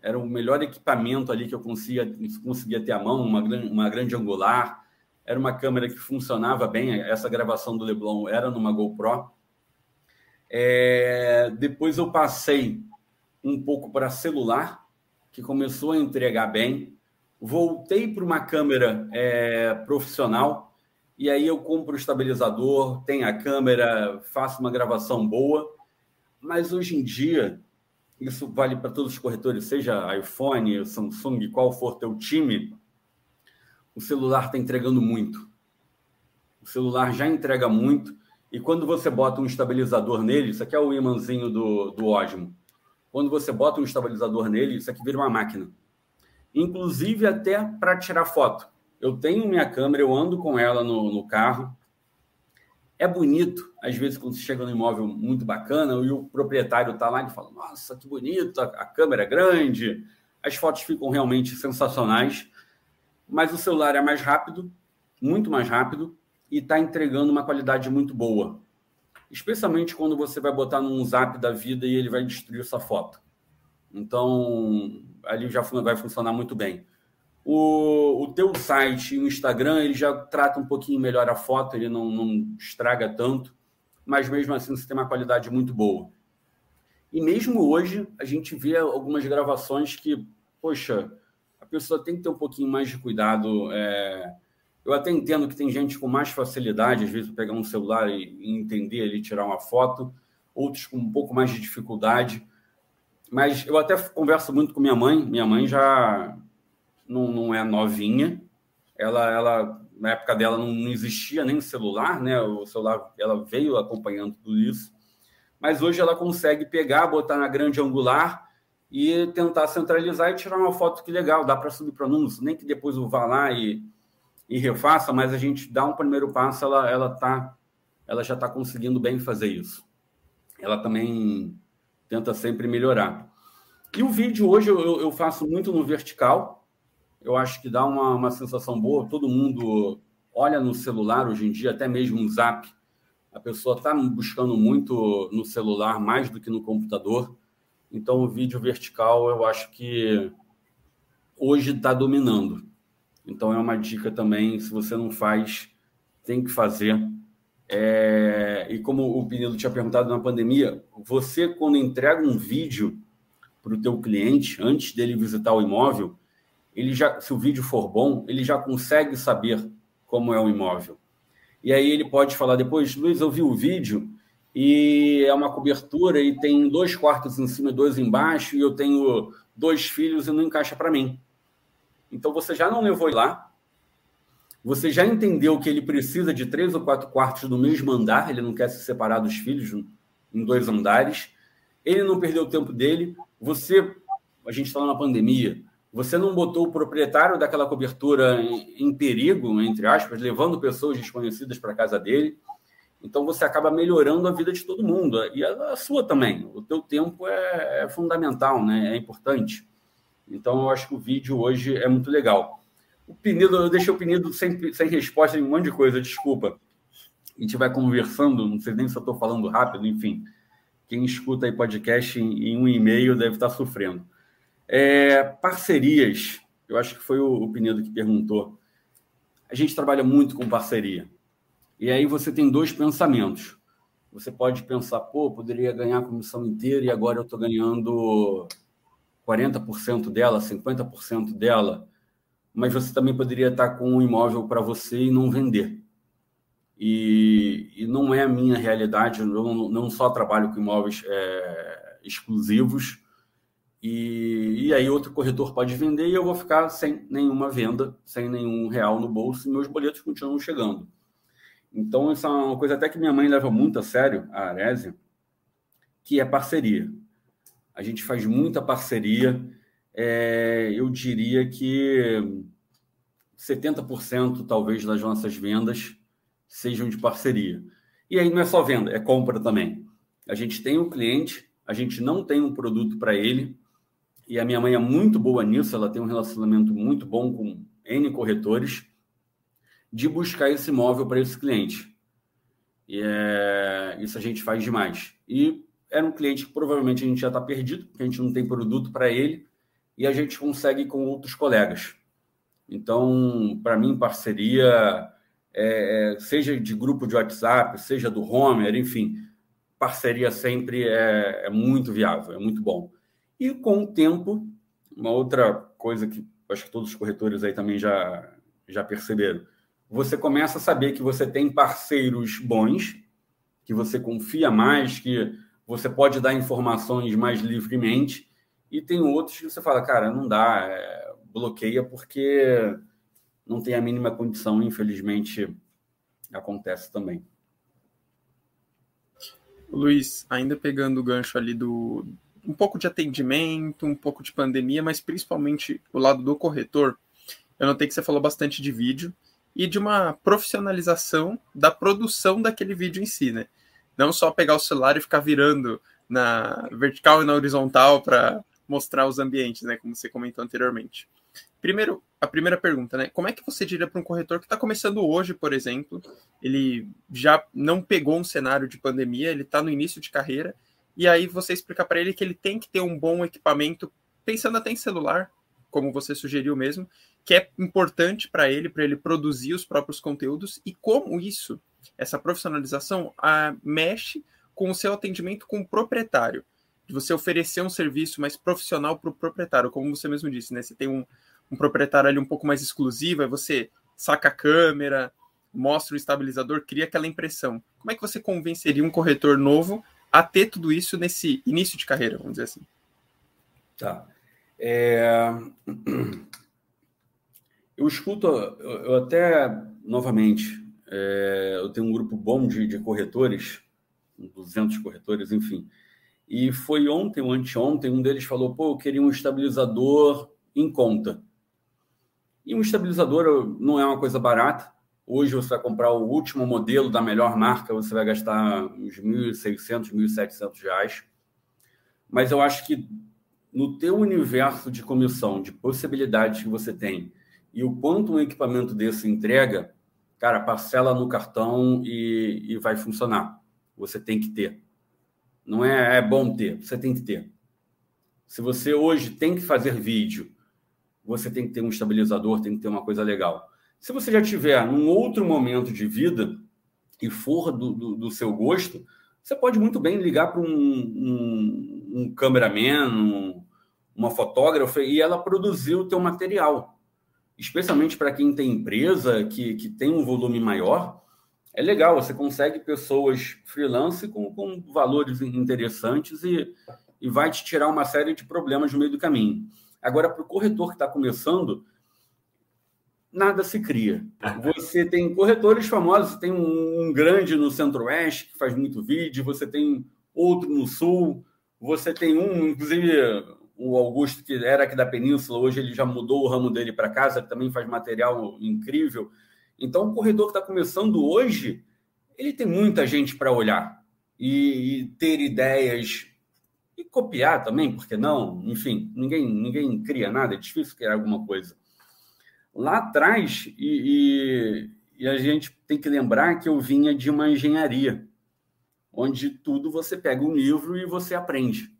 era o melhor equipamento ali que eu conseguia, conseguia ter à mão, uma, uma grande angular, era uma câmera que funcionava bem. Essa gravação do Leblon era numa GoPro. É... Depois eu passei um pouco para celular, que começou a entregar bem voltei para uma câmera é, profissional e aí eu compro o estabilizador, tenho a câmera, faço uma gravação boa, mas hoje em dia isso vale para todos os corretores, seja iPhone, Samsung, qual for teu time, o celular está entregando muito. O celular já entrega muito e quando você bota um estabilizador nele, isso aqui é o imãzinho do, do Osmo, quando você bota um estabilizador nele, isso aqui vira uma máquina inclusive até para tirar foto. Eu tenho minha câmera, eu ando com ela no, no carro. É bonito, às vezes, quando você chega no imóvel muito bacana e o proprietário está lá e fala: Nossa, que bonito, a, a câmera é grande, as fotos ficam realmente sensacionais. Mas o celular é mais rápido, muito mais rápido, e está entregando uma qualidade muito boa. Especialmente quando você vai botar num zap da vida e ele vai destruir essa foto. Então, ali já vai funcionar muito bem. O, o teu site e o Instagram, ele já trata um pouquinho melhor a foto, ele não, não estraga tanto, mas mesmo assim você tem uma qualidade muito boa. E mesmo hoje, a gente vê algumas gravações que, poxa, a pessoa tem que ter um pouquinho mais de cuidado. É... Eu até entendo que tem gente com mais facilidade, às vezes, pegar um celular e entender ali, tirar uma foto, outros com um pouco mais de dificuldade. Mas eu até converso muito com minha mãe. Minha mãe já não, não é novinha. Ela, ela, na época dela, não, não existia nem celular, né? O celular, ela veio acompanhando tudo isso. Mas hoje ela consegue pegar, botar na grande angular e tentar centralizar e tirar uma foto que legal. Dá para subir para números, nem que depois eu vá lá e, e refaça, mas a gente dá um primeiro passo, ela, ela, tá, ela já está conseguindo bem fazer isso. Ela também tenta sempre melhorar. E o vídeo hoje eu, eu faço muito no vertical. Eu acho que dá uma, uma sensação boa. Todo mundo olha no celular hoje em dia, até mesmo no Zap. A pessoa está buscando muito no celular mais do que no computador. Então, o vídeo vertical eu acho que hoje está dominando. Então, é uma dica também. Se você não faz, tem que fazer. É, e como o Pinelo tinha perguntado na pandemia, você quando entrega um vídeo para o teu cliente antes dele visitar o imóvel, ele já, se o vídeo for bom, ele já consegue saber como é o imóvel. E aí ele pode falar depois, Luiz, eu vi o vídeo e é uma cobertura e tem dois quartos em cima e dois embaixo e eu tenho dois filhos e não encaixa para mim. Então você já não levou lá, você já entendeu que ele precisa de três ou quatro quartos no mesmo andar, ele não quer se separar dos filhos em dois andares. Ele não perdeu o tempo dele. Você, a gente está na pandemia, você não botou o proprietário daquela cobertura em, em perigo, entre aspas, levando pessoas desconhecidas para casa dele. Então você acaba melhorando a vida de todo mundo e a, sua também. O teu tempo é, é, fundamental, né? É importante. Então eu acho que o vídeo hoje é muito legal. O Penido, eu deixei o Penido sem, sem resposta em um monte de coisa, desculpa. A gente vai conversando, não sei nem se eu estou falando rápido, enfim. Quem escuta aí podcast em, em um e-mail deve estar sofrendo. É, parcerias, eu acho que foi o, o Pinedo que perguntou. A gente trabalha muito com parceria. E aí você tem dois pensamentos. Você pode pensar, pô, poderia ganhar a comissão inteira e agora eu estou ganhando 40% dela, 50% dela, mas você também poderia estar com um imóvel para você e não vender. E, e, não é a minha realidade, eu não, não só trabalho com imóveis é, exclusivos, e, e aí outro corretor pode vender e eu vou ficar sem nenhuma venda, sem nenhum real no bolso e meus boletos continuam chegando. Então, isso é uma coisa até que minha mãe leva muito a sério, a Arésia, que é parceria. A gente faz muita parceria. É, eu diria que 70% talvez das nossas vendas sejam de parceria. E aí não é só venda, é compra também. A gente tem um cliente, a gente não tem um produto para ele, e a minha mãe é muito boa nisso, ela tem um relacionamento muito bom com N corretores, de buscar esse imóvel para esse cliente. E é, isso a gente faz demais. E era um cliente que provavelmente a gente já está perdido, porque a gente não tem produto para ele, e a gente consegue com outros colegas. Então, para mim, parceria, é, é, seja de grupo de WhatsApp, seja do Homer, enfim, parceria sempre é, é muito viável, é muito bom. E com o tempo, uma outra coisa que acho que todos os corretores aí também já, já perceberam, você começa a saber que você tem parceiros bons, que você confia mais, que você pode dar informações mais livremente, e tem outros que você fala, cara, não dá, é, bloqueia porque não tem a mínima condição, infelizmente acontece também. Luiz, ainda pegando o gancho ali do, um pouco de atendimento, um pouco de pandemia, mas principalmente o lado do corretor. Eu notei que você falou bastante de vídeo e de uma profissionalização da produção daquele vídeo em si, né? Não só pegar o celular e ficar virando na vertical e na horizontal para mostrar os ambientes, né? Como você comentou anteriormente. Primeiro, a primeira pergunta, né? Como é que você diria para um corretor que está começando hoje, por exemplo, ele já não pegou um cenário de pandemia, ele está no início de carreira e aí você explica para ele que ele tem que ter um bom equipamento, pensando até em celular, como você sugeriu mesmo, que é importante para ele, para ele produzir os próprios conteúdos e como isso, essa profissionalização, a, mexe com o seu atendimento com o proprietário, de você oferecer um serviço mais profissional para o proprietário, como você mesmo disse, né? Você tem um, um proprietário ali um pouco mais exclusivo, aí você saca a câmera, mostra o estabilizador, cria aquela impressão. Como é que você convenceria um corretor novo a ter tudo isso nesse início de carreira, vamos dizer assim. Tá. É... Eu escuto, eu até, novamente, é... eu tenho um grupo bom de, de corretores, 200 corretores, enfim, e foi ontem ou anteontem, um deles falou, pô, eu queria um estabilizador em conta. E um estabilizador não é uma coisa barata, Hoje você vai comprar o último modelo da melhor marca, você vai gastar uns 1.600, 1.700 reais. Mas eu acho que no teu universo de comissão, de possibilidades que você tem e o quanto um equipamento desse entrega, cara, parcela no cartão e, e vai funcionar. Você tem que ter. Não é, é bom ter, você tem que ter. Se você hoje tem que fazer vídeo, você tem que ter um estabilizador, tem que ter uma coisa legal. Se você já tiver num outro momento de vida e for do, do, do seu gosto, você pode muito bem ligar para um, um, um cameraman, um, uma fotógrafa e ela produzir o teu material. Especialmente para quem tem empresa, que, que tem um volume maior, é legal, você consegue pessoas freelance com, com valores interessantes e, e vai te tirar uma série de problemas no meio do caminho. Agora, para o corretor que está começando, nada se cria. Você tem corretores famosos, tem um, grande no Centro-Oeste que faz muito vídeo, você tem outro no Sul, você tem um, inclusive, o Augusto, que era aqui da Península, hoje ele já mudou o ramo dele para casa, também faz material incrível. Então, o corredor que está começando hoje, ele tem muita gente para olhar e, e, ter ideias e copiar também, porque não? Enfim, ninguém, ninguém cria nada, é difícil criar alguma coisa. Lá atrás, e, e, e a gente tem que lembrar que eu vinha de uma engenharia, onde tudo você pega um livro e você aprende.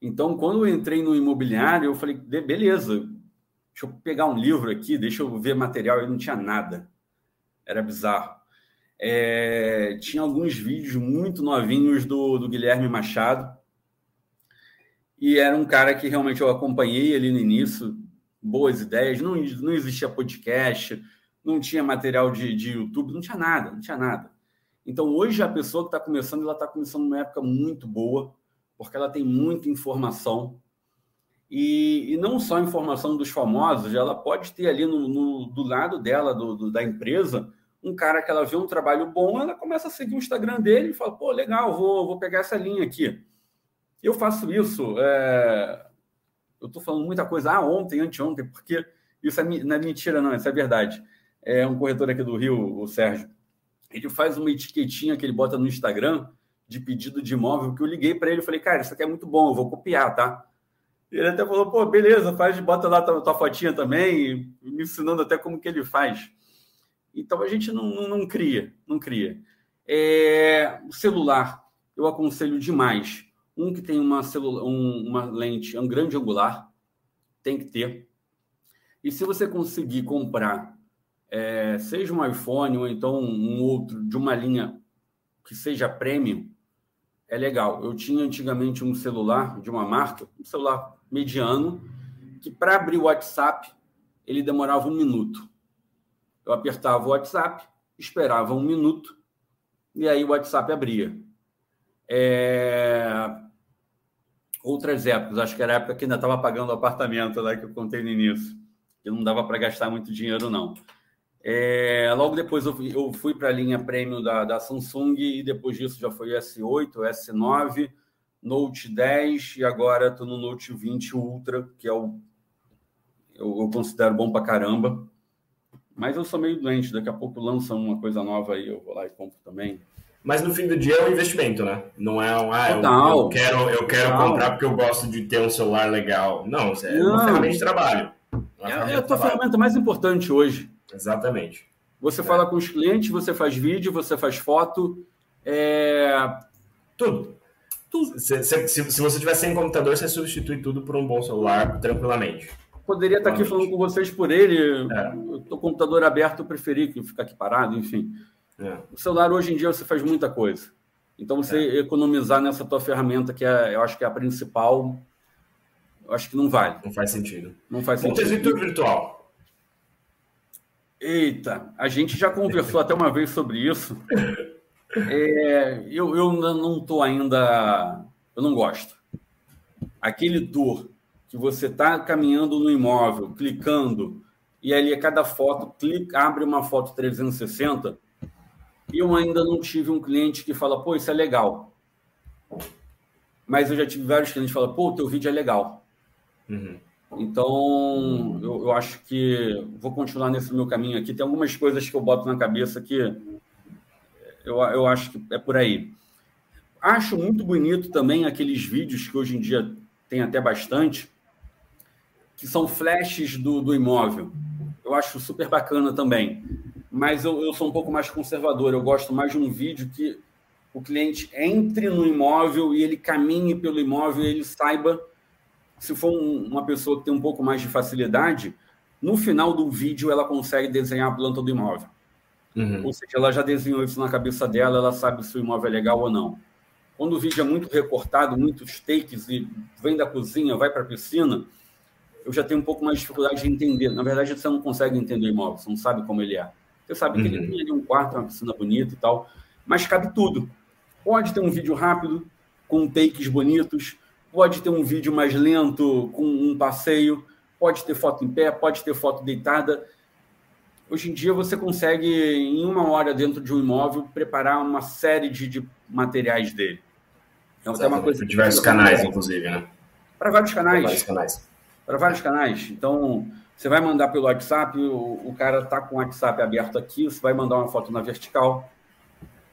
Então, quando eu entrei no imobiliário, eu falei, beleza, deixa eu pegar um livro aqui, deixa eu ver material. E não tinha nada. Era bizarro. É, tinha alguns vídeos muito novinhos do, do Guilherme Machado. E era um cara que realmente eu acompanhei ali no início, boas ideias. Não, não existia podcast, não tinha material de, de YouTube, não tinha nada, não tinha nada. Então, hoje, a pessoa que está começando, ela está começando numa época muito boa porque ela tem muita informação. E, e, não só informação dos famosos, ela pode ter ali no, no do lado dela, do, do, da empresa, um cara que ela vê um trabalho bom, ela começa a seguir o Instagram dele e fala: pô, legal, vou, vou pegar essa linha aqui. Eu faço isso. É... Eu estou falando muita coisa, ah, ontem, anteontem, porque isso é, não é mentira, não, isso é verdade. É um corretor aqui do Rio, o Sérgio. Ele faz uma etiquetinha que ele bota no Instagram de pedido de imóvel que eu liguei para ele e falei, cara, isso aqui é muito bom, eu vou copiar, tá? Ele até falou, pô, beleza, faz, bota lá tua, tua fotinha também, me ensinando até como que ele faz. Então a gente não, não, não cria, não cria. É, o celular, eu aconselho demais. Um que tem uma, celula, um, uma lente, um grande angular, tem que ter. E se você conseguir comprar, é, seja um iPhone ou então um outro de uma linha que seja premium, é legal. Eu tinha antigamente um celular de uma marca, um celular mediano, que para abrir o WhatsApp ele demorava um minuto. Eu apertava o WhatsApp, esperava um minuto e aí o WhatsApp abria. É... Outras épocas, acho que era a época que ainda estava pagando o apartamento lá que eu contei no início, que não dava para gastar muito dinheiro, não. É, logo depois eu, fui para a linha premium da, da, Samsung e depois disso já foi S8, S9, Note 10 e agora estou no Note 20 Ultra, que é o eu, eu considero bom para caramba. Mas eu sou meio doente, daqui a pouco lançam uma coisa nova aí, eu vou lá e compro também. Mas no fim do dia é um investimento, né? Não é um, ah, eu, eu, quero, eu quero comprar porque eu gosto de ter um celular legal. Não, é Não. uma ferramenta de trabalho. É, é a tua ferramenta mais importante hoje. Exatamente. Você é. fala com os clientes, você faz vídeo, você faz foto, é... tudo. tudo. Se, se, se, você tiver sem computador, você substitui tudo por um bom celular tranquilamente. Poderia estar aqui falando com vocês por ele. É. O computador aberto, eu preferi que ficar aqui parado, enfim. É. O celular hoje em dia você faz muita coisa. Então você é. economizar nessa tua ferramenta, que é, eu acho que é a principal, eu acho que não vale. Não faz sentido. Não faz sentido. Compositor virtual. Eita, a gente já conversou até uma vez sobre isso. É, eu, eu não estou ainda. Eu não gosto. Aquele tour que você está caminhando no imóvel, clicando, e ali a cada foto, clica, abre uma foto 360. E eu ainda não tive um cliente que fala, pô, isso é legal. Mas eu já tive vários clientes que falam, pô, teu vídeo é legal. Uhum. Então, eu, eu, acho que vou continuar nesse meu caminho aqui. Tem algumas coisas que eu boto na cabeça que eu, eu acho que é por aí. Acho muito bonito também aqueles vídeos que hoje em dia tem até bastante, que são flashes do, do imóvel. Eu acho super bacana também. Mas eu, eu sou um pouco mais conservador. Eu gosto mais de um vídeo que o cliente entre no imóvel e ele caminhe pelo imóvel e ele saiba se for um, uma pessoa que tem um pouco mais de facilidade, no final do vídeo ela consegue desenhar a planta do imóvel. Uhum. Ou seja, ela já desenhou isso na cabeça dela, ela sabe se o imóvel é legal ou não. Quando o vídeo é muito recortado, muitos takes e vem da cozinha, vai para a piscina, eu já tenho um pouco mais de dificuldade de entender. Na verdade, você não consegue entender o imóvel, você não sabe como ele é. Você sabe uhum. que ele uhum. tem ali um quarto, uma piscina bonita e tal, mas cabe tudo. Pode ter um vídeo rápido, com takes bonitos, pode ter um vídeo mais lento com um passeio, pode ter foto em pé, pode ter foto deitada. Hoje em dia você consegue, em uma hora dentro de um imóvel, preparar uma série de, de materiais dele. É uma coisa diversos canais, inclusive, né? Para vários canais. Para vários canais. Para vários canais. Então, você vai mandar pelo WhatsApp, o, o cara está com o WhatsApp aberto aqui, você vai mandar uma foto na vertical,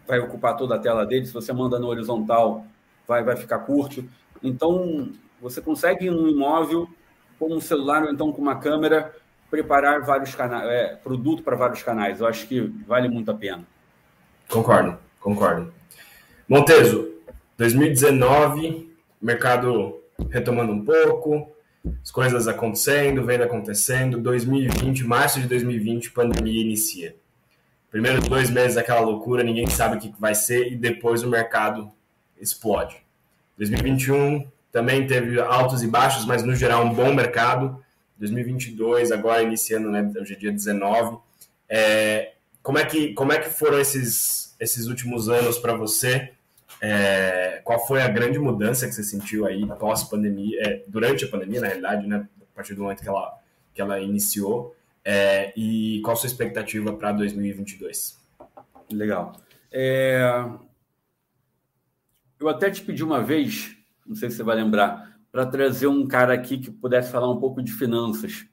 vai ocupar toda a tela dele. Se você manda no horizontal, vai, vai ficar curto. Então, você consegue um imóvel, com um celular ou então com uma câmera, preparar vários canais, é, produto para vários canais. Eu acho que vale muito a pena. Concordo, concordo. Monteso, 2019, mercado retomando um pouco, as coisas acontecendo, vendo acontecendo. 2020, março de 2020, pandemia inicia. Primeiros dois meses aquela loucura, ninguém sabe o que vai ser e depois o mercado explode. 2021 também teve altos e baixos, mas no geral um bom mercado. 2022, agora iniciando, né, hoje é dia 19. É, como, é que, como é que foram esses, esses últimos anos para você? É, qual foi a grande mudança que você sentiu aí pós-pandemia, é, durante a pandemia, na realidade, né, a partir do momento que ela, que ela iniciou? É, e qual a sua expectativa para 2022? Legal. É, eu até te pedi uma vez, não sei se você vai lembrar, para trazer um cara aqui que pudesse falar um pouco de finanças.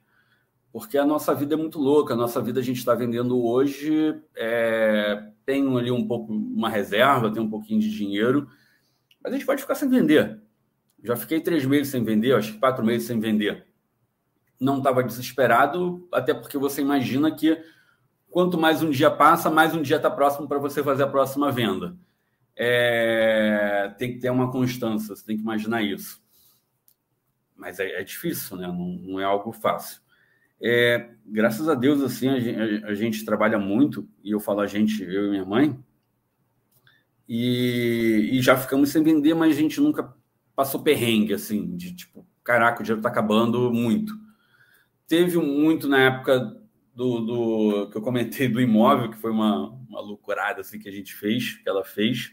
Porque a nossa vida é muito louca, a nossa vida a gente está vendendo hoje, tem ali um pouco uma reserva, tem um pouquinho de dinheiro, mas a gente pode ficar sem vender. Já fiquei três meses sem vender, acho que quatro meses sem vender. Não estava desesperado, até porque você imagina que quanto mais um dia passa, mais um dia está próximo para você fazer a próxima venda. É, tem que ter uma constância, você tem que imaginar isso mas é, é difícil, né? Não, não, é algo fácil. É, graças a Deus, assim, a gente, a, gente, trabalha muito, e eu falo a gente, eu e minha mãe, e, e, já ficamos sem vender, mas a gente nunca passou perrengue, assim, de tipo, caraca, o dinheiro tá acabando muito. Teve muito na época do, do que eu comentei do imóvel, que foi uma, uma loucurada assim, que a gente fez, que ela fez,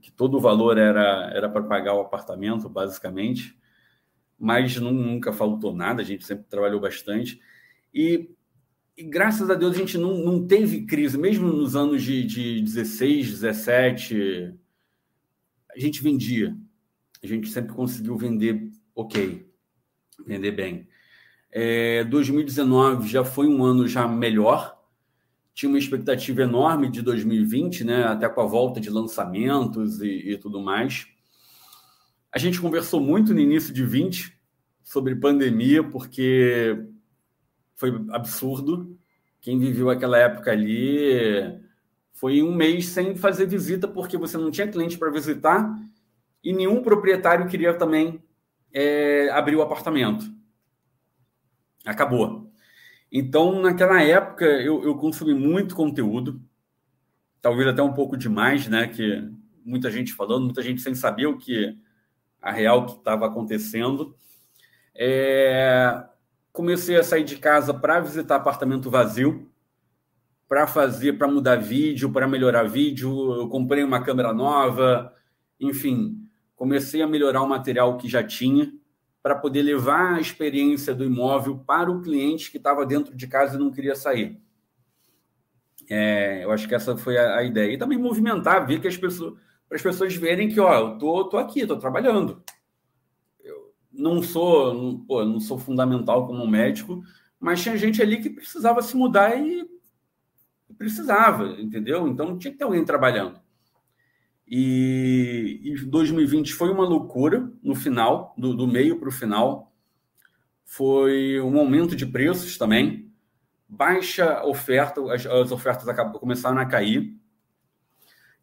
que todo o valor era para pagar o apartamento, basicamente mas nunca faltou nada, a gente sempre trabalhou bastante. E, e graças a Deus a gente não, não teve crise, mesmo nos anos de, de 16, 17, a gente vendia. A gente sempre conseguiu vender ok, vender bem. É, 2019 já foi um ano já melhor, tinha uma expectativa enorme de 2020, né? até com a volta de lançamentos e, e tudo mais. A gente conversou muito no início de 20 sobre pandemia, porque foi absurdo. Quem viveu aquela época ali foi um mês sem fazer visita, porque você não tinha cliente para visitar e nenhum proprietário queria também é, abrir o apartamento. Acabou. Então, naquela época, eu, eu consumi muito conteúdo, talvez até um pouco demais, né? Que muita gente falando, muita gente sem saber o que a real que estava acontecendo. É... Comecei a sair de casa para visitar apartamento vazio, para fazer, para mudar vídeo, para melhorar vídeo. Eu comprei uma câmera nova, enfim, comecei a melhorar o material que já tinha para poder levar a experiência do imóvel para o cliente que estava dentro de casa e não queria sair. É, eu acho que essa foi a, a, ideia. E também movimentar, ver que as pessoas, para as pessoas verem que, ó, eu tô, tô aqui, tô trabalhando não sou, não, pô, não sou fundamental como médico, mas tinha gente ali que precisava se mudar e precisava, entendeu? Então tinha que ter alguém trabalhando. E, e 2020 foi uma loucura no final, do, do meio para o final. Foi um aumento de preços também, baixa oferta, as, as ofertas acabam, começaram a cair,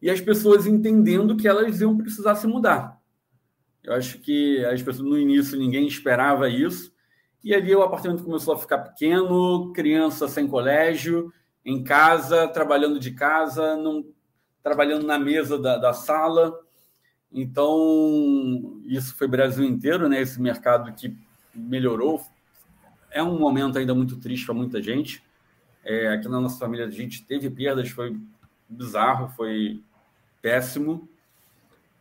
e as pessoas entendendo que elas iam precisar se mudar. Eu acho que as pessoas no início ninguém esperava isso. E ali o apartamento começou a ficar pequeno, criança sem colégio, em casa, trabalhando de casa, não, trabalhando na mesa da, da sala. Então, isso foi Brasil inteiro, né? Esse mercado que melhorou. É um momento ainda muito triste para muita gente. É, aqui na nossa família a gente teve perdas, foi bizarro, foi péssimo.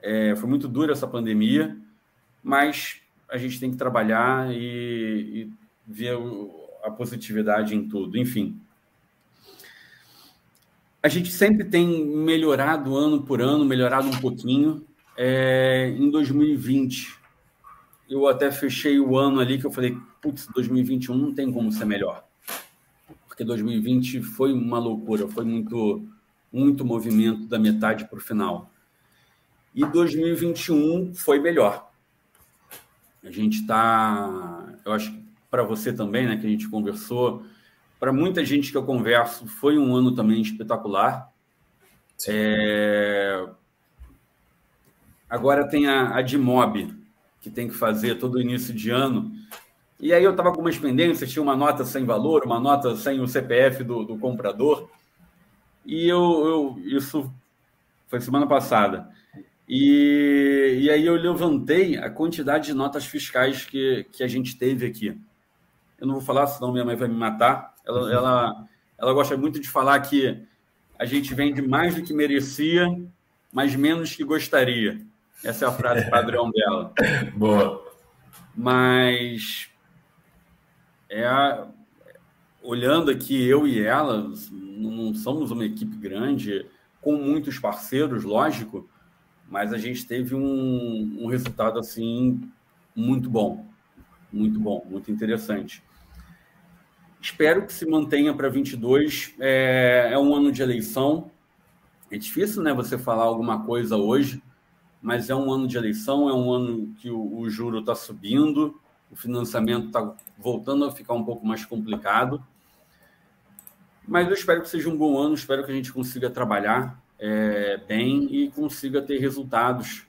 É, foi muito dura essa pandemia, mas a gente tem que trabalhar e, e ver a positividade em tudo. Enfim, a gente sempre tem melhorado ano por ano, melhorado um pouquinho. É, em 2020, eu até fechei o ano ali que eu falei, putz, 2021 não tem como ser melhor. Porque 2020 foi uma loucura, foi muito, muito movimento da metade para o final. E 2021 foi melhor. A gente está, eu acho que para você também, né, que a gente conversou, para muita gente que eu converso, foi um ano também espetacular. É... Agora tem a, a Dimob, que tem que fazer todo início de ano. E aí eu estava com umas pendências, tinha uma nota sem valor, uma nota sem o CPF do, do comprador. E eu, eu, isso foi semana passada. E, e aí eu levantei a quantidade de notas fiscais que, que a gente teve aqui. Eu não vou falar, senão minha mãe vai me matar. Ela, uhum. ela, ela gosta muito de falar que a gente vende mais do que merecia, mas menos que gostaria. Essa é a frase padrão dela. Boa. Mas é a, olhando aqui eu e ela, não somos uma equipe grande, com muitos parceiros, lógico, mas a gente teve um, um resultado assim muito bom, muito bom, muito interessante. Espero que se mantenha para 22. É, é um ano de eleição. É difícil, né, você falar alguma coisa hoje, mas é um ano de eleição, é um ano que o, o juro está subindo, o financiamento está voltando a ficar um pouco mais complicado. Mas eu espero que seja um bom ano, espero que a gente consiga trabalhar é, bem e consiga ter resultados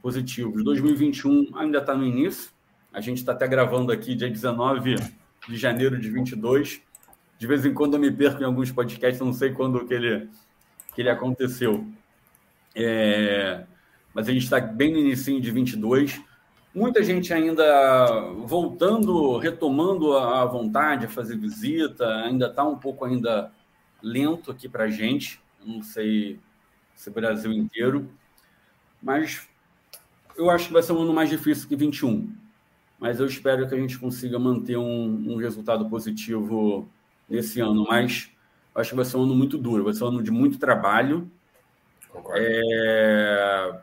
positivos. 2021 ainda está no início, a gente está até gravando aqui dia 19 de janeiro de 22. De vez em quando eu me perco em alguns podcasts, não sei quando que ele, que ele aconteceu. É, mas a gente está bem no início de 22. Muita gente ainda voltando, retomando a vontade a fazer visita, ainda está um pouco ainda lento aqui para a gente, não sei se o Brasil inteiro, mas eu acho que vai ser um ano mais difícil que 21. Mas eu espero que a gente consiga manter um, um resultado positivo nesse ano. Mas acho que vai ser um ano muito duro, vai ser um ano de muito trabalho. Concordo. É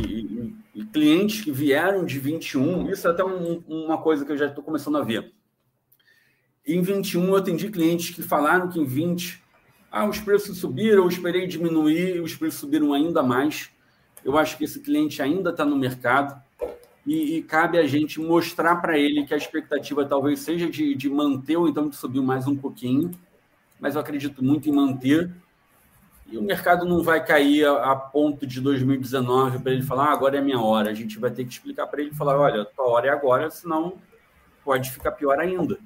e, clientes que vieram de 21, isso é até um, uma coisa que eu já estou começando a ver. Em 21, eu atendi clientes que falaram que em 20, ah, os preços subiram, eu esperei diminuir, os preços subiram ainda mais. Eu acho que esse cliente ainda está no mercado e, e, cabe a gente mostrar para ele que a expectativa talvez seja de, de manter ou então de subir mais um pouquinho, mas eu acredito muito em manter e o mercado não vai cair a, a ponto de 2019 para ele falar, ah, agora é minha hora. A gente vai ter que explicar para ele falar, olha, tua hora é agora, senão pode ficar pior ainda.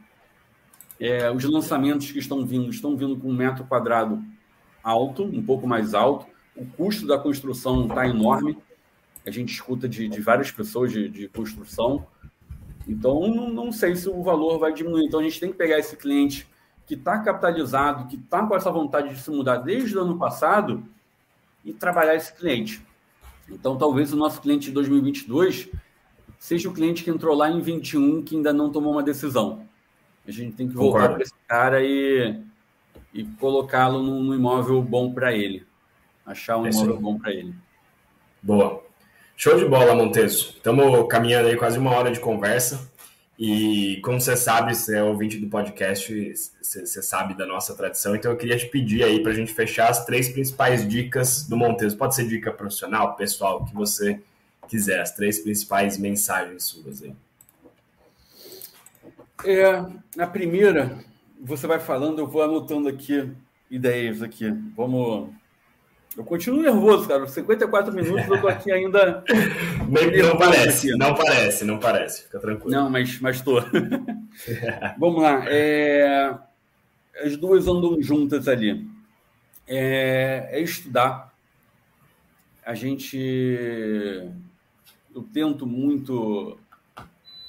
É, os lançamentos que estão vindo, estão vindo com um metro quadrado alto, um pouco mais alto. O custo da construção está enorme. A gente escuta de, de várias pessoas de, de construção. Então, não, não sei se o valor vai diminuir. Então, a gente tem que pegar esse cliente que está capitalizado, que está com essa vontade de se mudar desde o ano passado e trabalhar esse cliente. Então, talvez o nosso cliente de 2022 seja o cliente que entrou lá em 21 que ainda não tomou uma decisão. A gente tem que voltar para esse cara e, e colocá-lo num, imóvel bom para ele. Achar um é imóvel bom para ele. Boa. Show de bola, Monteso. Estamos caminhando aí quase uma hora de conversa. E como você sabe, você é ouvinte do podcast, você, sabe da nossa tradição, então eu queria te pedir aí para a gente fechar as três principais dicas do Monteso. Pode ser dica profissional, pessoal, o que você quiser, as três principais mensagens suas aí. É, a primeira, você vai falando, eu vou anotando aqui ideias aqui. Vamos eu continuo nervoso, cara. 54 minutos eu tô aqui ainda. não parece, aqui. não parece, não parece. Fica tranquilo. Não, mas, mas tô. Vamos lá. É... As duas andam juntas ali. É... é estudar. A gente. Eu tento muito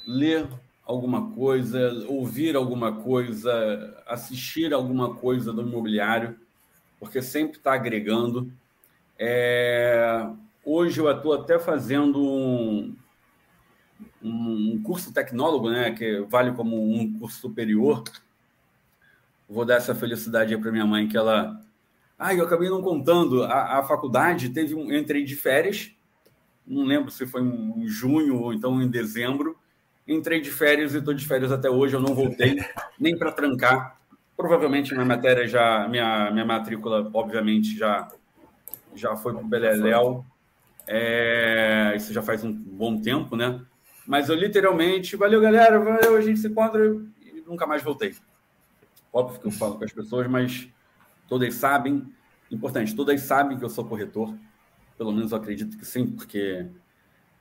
ler alguma coisa, ouvir alguma coisa, assistir alguma coisa do imobiliário, porque sempre está agregando. É, hoje eu estou até fazendo um, um, curso tecnólogo, né, que vale como um curso superior. Vou dar essa felicidade para minha mãe, que ela. Ah, eu acabei não contando. A, a faculdade teve um. Eu entrei de férias não lembro se foi em junho ou então em dezembro. Entrei de férias e estou de férias até hoje, eu não voltei nem para trancar. Provavelmente minha matéria já, minha, minha matrícula, obviamente, já, já foi para o Beleléu. É, isso já faz um bom tempo, né? Mas eu literalmente, valeu galera, valeu, a gente se encontra e nunca mais voltei. Óbvio que eu falo com as pessoas, mas todas sabem, importante, todas sabem que eu sou corretor, pelo menos eu acredito que sim, porque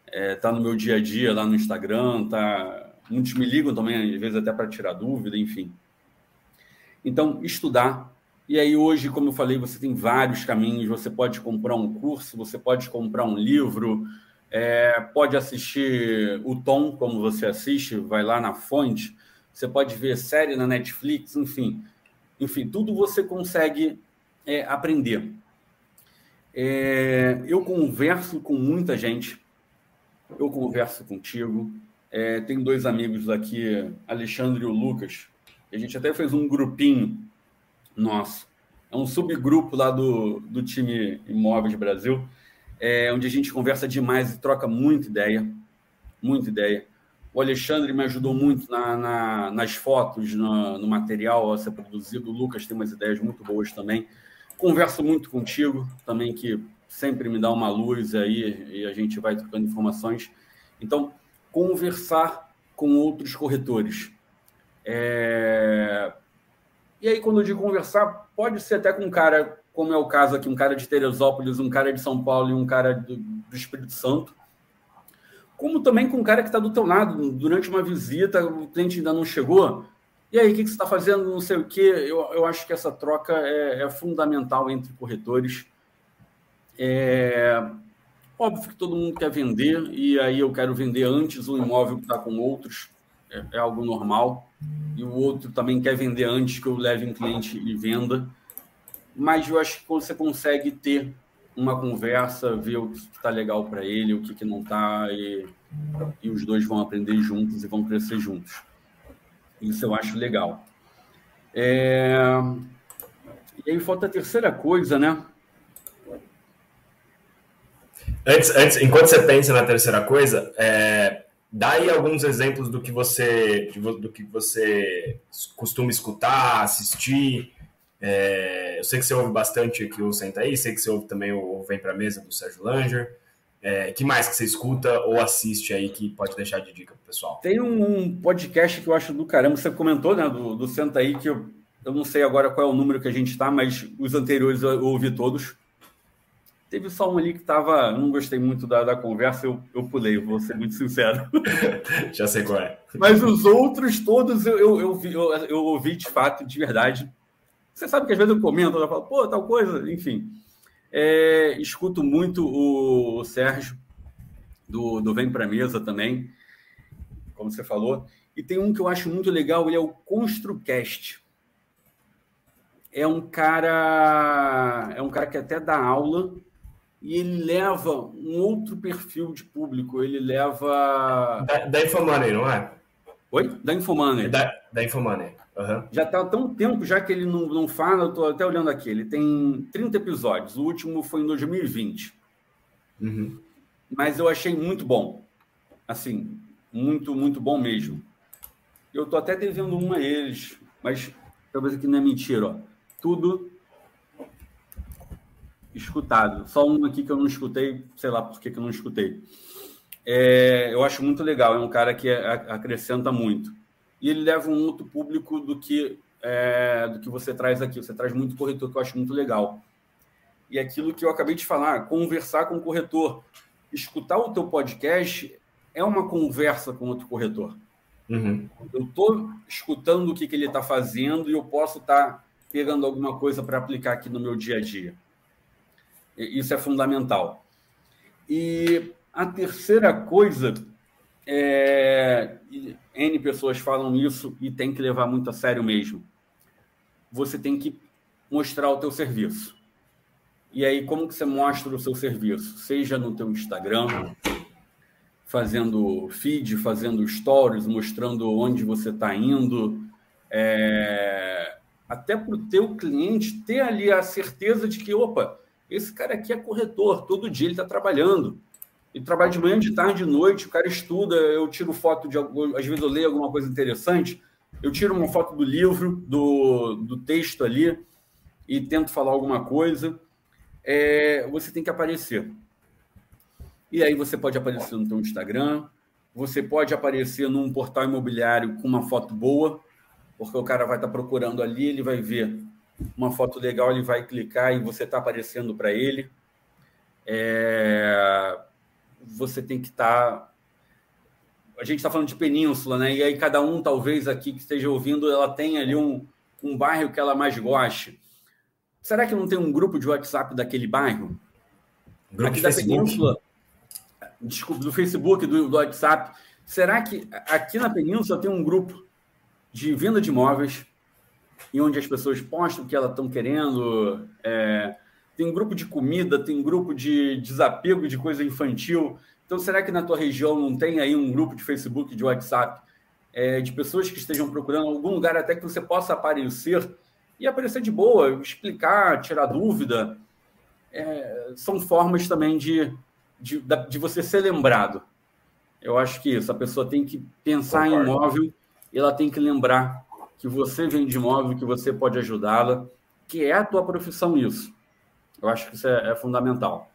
é, tá no meu dia a dia lá no Instagram, tá. Muitos me ligam também, às vezes até para tirar dúvida, enfim. Então, estudar. E aí, hoje, como eu falei, você tem vários caminhos. Você pode comprar um curso, você pode comprar um livro, é, pode assistir o Tom, como você assiste, vai lá na fonte. Você pode ver série na Netflix, enfim. Enfim, tudo você consegue é, aprender. É, eu converso com muita gente, eu converso contigo. É, tem dois amigos aqui, Alexandre e o Lucas. A gente até fez um grupinho nosso. É um subgrupo lá do, do time Imóveis Brasil, é, onde a gente conversa demais e troca muita ideia. Muita ideia. O Alexandre me ajudou muito na, na, nas fotos, no, no material a ser produzido. O Lucas tem umas ideias muito boas também. Converso muito contigo também, que sempre me dá uma luz aí e a gente vai trocando informações. Então, conversar com outros corretores. É... E aí, quando eu digo conversar, pode ser até com um cara, como é o caso aqui, um cara de Teresópolis, um cara de São Paulo e um cara do, do Espírito Santo. Como também com um cara que está do teu lado, durante uma visita, o cliente ainda não chegou e aí, o que, você está fazendo? Não sei o quê. Eu, eu acho que essa troca é, é fundamental entre corretores. É... Óbvio que todo mundo quer vender, e aí eu quero vender antes um imóvel que está com outros, é, é, algo normal. E o outro também quer vender antes que eu leve um cliente e venda. Mas eu acho que você consegue ter uma conversa, ver o que está legal para ele, o que, que não está, e, e os dois vão aprender juntos e vão crescer juntos. Isso eu acho legal. É... E aí falta a terceira coisa, né? Antes, antes, enquanto você pensa na terceira coisa, é, dá aí alguns exemplos do que você do que você costuma escutar, assistir. É, eu sei que você ouve bastante aqui o Senta aí, sei que você ouve também o Vem Pra Mesa do Sérgio Langer. É, que mais que você escuta ou assiste aí que pode deixar de dica pro pessoal? Tem um podcast que eu acho do caramba, você comentou, né, do, do Senta aí, que eu, eu não sei agora qual é o número que a gente está, mas os anteriores eu ouvi todos. Teve só um ali que tava. Não gostei muito da, da conversa, eu, eu pulei, vou ser muito sincero. Já sei qual é. Mas os outros todos eu, eu, eu, vi, eu, eu ouvi de fato, de verdade. Você sabe que às vezes eu comento, eu falo, pô, tal coisa, enfim. É, escuto muito o, Sérgio, do, do Vem Pra Mesa também, como você falou. E tem um que eu acho muito legal, ele é o ConstruCast. É um cara, é um cara que até dá aula e ele leva um outro perfil de público. Ele leva. Da, da Infomoney, não é? Oi? Da Infomoney. É da, da Infomoney. Uhum. Já está há tão tempo já que ele não, não fala, eu estou até olhando aqui. Ele tem 30 episódios. O último foi em 2020. Uhum. Mas eu achei muito bom. Assim, muito, muito bom mesmo. Eu estou até devendo um a eles, mas talvez aqui não é mentira. Ó. Tudo escutado. Só um aqui que eu não escutei, sei lá por que, que eu não escutei. É, eu acho muito legal. É um cara que acrescenta muito e ele leva um outro público do que é, do que você traz aqui. Você traz muito corretor, que eu acho muito legal. E aquilo que eu acabei de falar, conversar com o corretor, escutar o teu podcast é uma conversa com outro corretor. Uhum. Eu estou escutando o que, que ele está fazendo e eu posso estar tá pegando alguma coisa para aplicar aqui no meu dia a dia. Isso é fundamental. E a terceira coisa é, N pessoas falam isso e tem que levar muito a sério mesmo. Você tem que mostrar o teu serviço. E aí, como que você mostra o seu serviço? Seja no teu Instagram, fazendo feed, fazendo stories, mostrando onde você está indo, é... até para o teu cliente ter ali a certeza de que, opa, esse cara aqui é corretor, todo dia ele está trabalhando. e trabalha de manhã, de tarde, de noite, o cara estuda, eu tiro foto de. Às vezes eu leio alguma coisa interessante, eu tiro uma foto do livro, do, do texto ali, e tento falar alguma coisa. É, você tem que aparecer. E aí você pode aparecer no seu Instagram, você pode aparecer num portal imobiliário com uma foto boa, porque o cara vai estar procurando ali, ele vai ver uma foto legal, ele vai clicar e você está aparecendo para ele. É... Você tem que estar. Tá... A gente está falando de península, né? E aí cada um, talvez aqui que esteja ouvindo, ela tem ali um, um bairro que ela mais goste. Será que não tem um grupo de WhatsApp daquele bairro? Grupo aqui da Facebook. península. Desculpa, do Facebook, do, do WhatsApp. Será que aqui na península tem um grupo de venda de imóveis, em onde as pessoas postam o que elas estão querendo. É, tem grupo de comida, tem grupo de desapego de coisa infantil. Então, será que na tua região não tem aí um grupo de Facebook, de WhatsApp, é, de pessoas que estejam procurando algum lugar até que você possa aparecer e aparecer de boa, explicar, tirar dúvida? É, são formas também de, de, de você ser lembrado. Eu acho que isso, a pessoa tem que pensar Concordo. em imóvel e ela tem que lembrar que você vende imóvel, que você pode ajudá-la, que é a tua profissão isso. Eu acho que isso é, é fundamental.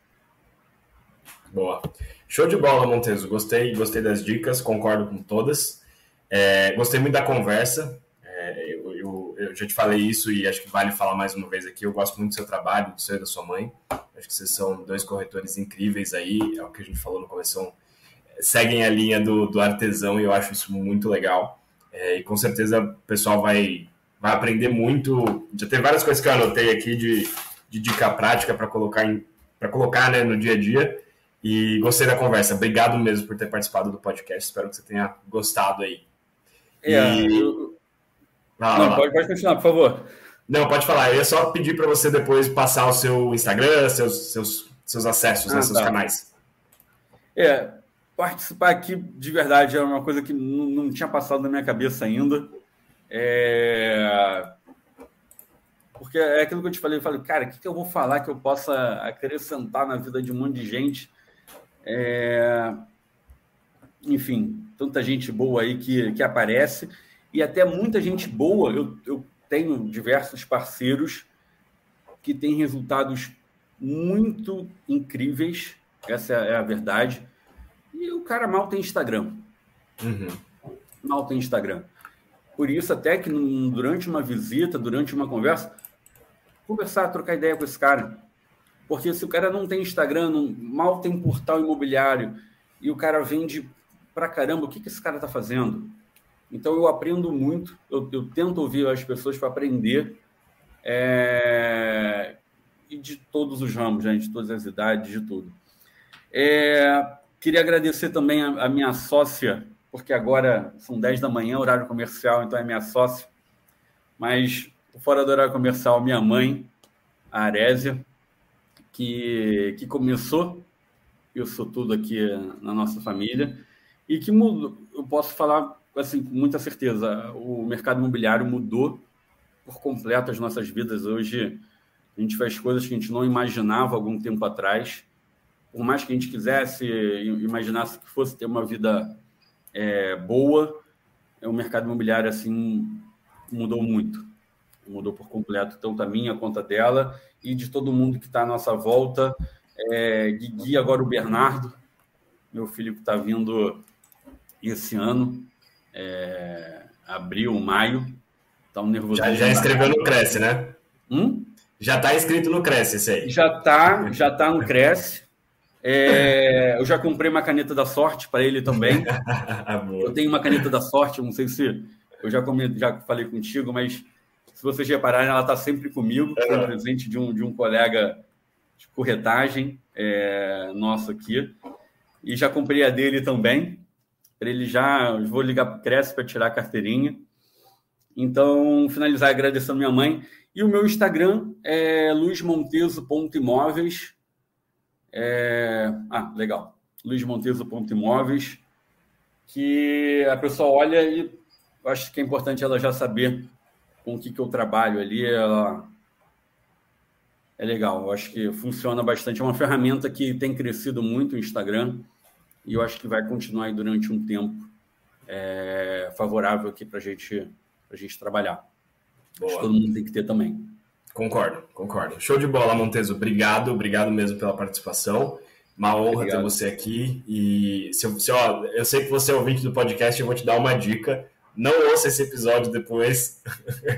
Boa. Show de bola, Monteso. Gostei, gostei das dicas, concordo com todas. É, gostei muito da conversa. É, eu, eu, eu, já te falei isso e acho que vale falar mais uma vez aqui. Eu gosto muito do seu trabalho, do seu e da sua mãe. Acho que vocês são dois corretores incríveis aí. É o que a gente falou no começo. Seguem a linha do, do artesão e eu acho isso muito legal. É, e com certeza o pessoal vai, vai aprender muito. Já tem várias coisas que eu anotei aqui de, de dica prática para colocar, em, colocar né, no dia a dia. E gostei da conversa. Obrigado mesmo por ter participado do podcast. Espero que você tenha gostado aí. É, e... eu... ah, Não, pode, pode continuar, por favor. Não, pode falar. Eu ia só pedir para você depois passar o seu Instagram, seus, seus, seus acessos, né, ah, né, seus tá. canais. É, participar aqui de verdade é uma coisa que não, não tinha passado na minha cabeça ainda. É... Porque é aquilo que eu te falei, eu falei, cara, o que, que eu vou falar que eu possa acrescentar na vida de um monte de gente? É... Enfim, tanta gente boa aí que, que aparece, e até muita gente boa. Eu, eu tenho diversos parceiros que têm resultados muito incríveis, essa é a verdade e o cara mal tem Instagram. Uhum. Mal tem Instagram. Por isso, até que durante uma visita, durante uma conversa, conversar, trocar ideia com esse cara. Porque se o cara não tem Instagram, não, mal tem portal imobiliário, e o cara vende pra caramba, o que, que esse cara tá fazendo? Então eu aprendo muito, eu, eu tento ouvir as pessoas para aprender. É... E de todos os ramos, gente, de todas as idades, de tudo. É... Queria agradecer também a, a, minha sócia, porque agora são 10 da manhã, horário comercial, então é minha sócia. Mas fora do horário comercial, minha mãe, a Arésia, que, que começou isso tudo aqui na nossa família e que mudou, eu posso falar assim com muita certeza, o mercado imobiliário mudou por completo as nossas vidas. Hoje a gente faz coisas que a gente não imaginava algum tempo atrás por mais que a gente quisesse, imaginasse que fosse ter uma vida é, boa, o mercado imobiliário assim mudou muito, mudou por completo, tanto a minha, a conta dela e de todo mundo que está à nossa volta. É, Guigui, agora o Bernardo, meu filho que está vindo esse ano, é, abril, maio, tá um nervoso. Já, já escreveu no Cresce, né? Hum? Já está inscrito no Cresce, esse aí. Já está, já tá no Cresce. É, eu já comprei uma caneta da sorte para ele também. eu tenho uma caneta da sorte, não sei se eu já, comi, já falei contigo, mas se vocês repararem, ela está sempre comigo. Foi um presente de um, de um colega de corretagem é, nosso aqui. E já comprei a dele também. Ele já. Vou ligar para o Cresce para tirar a carteirinha. Então, finalizar agradecendo minha mãe. E o meu Instagram é luizmonteso.imóveis. É... Ah, legal. Luiz Monteso Ponto Imóveis, que a pessoa olha e acho que é importante ela já saber com o que, que eu trabalho ali. Ela... é legal. Eu acho que funciona bastante. É uma ferramenta que tem crescido muito o Instagram e eu acho que vai continuar aí durante um tempo é, favorável aqui para gente, a gente trabalhar. Boa. Acho que todo mundo tem que ter também. Concordo, concordo. Show de bola, Monteso. Obrigado, obrigado mesmo pela participação. Uma honra Obrigado. ter você aqui. E se, se, ó, eu sei que você é ouvinte do podcast, eu vou te dar uma dica. Não ouça esse episódio depois.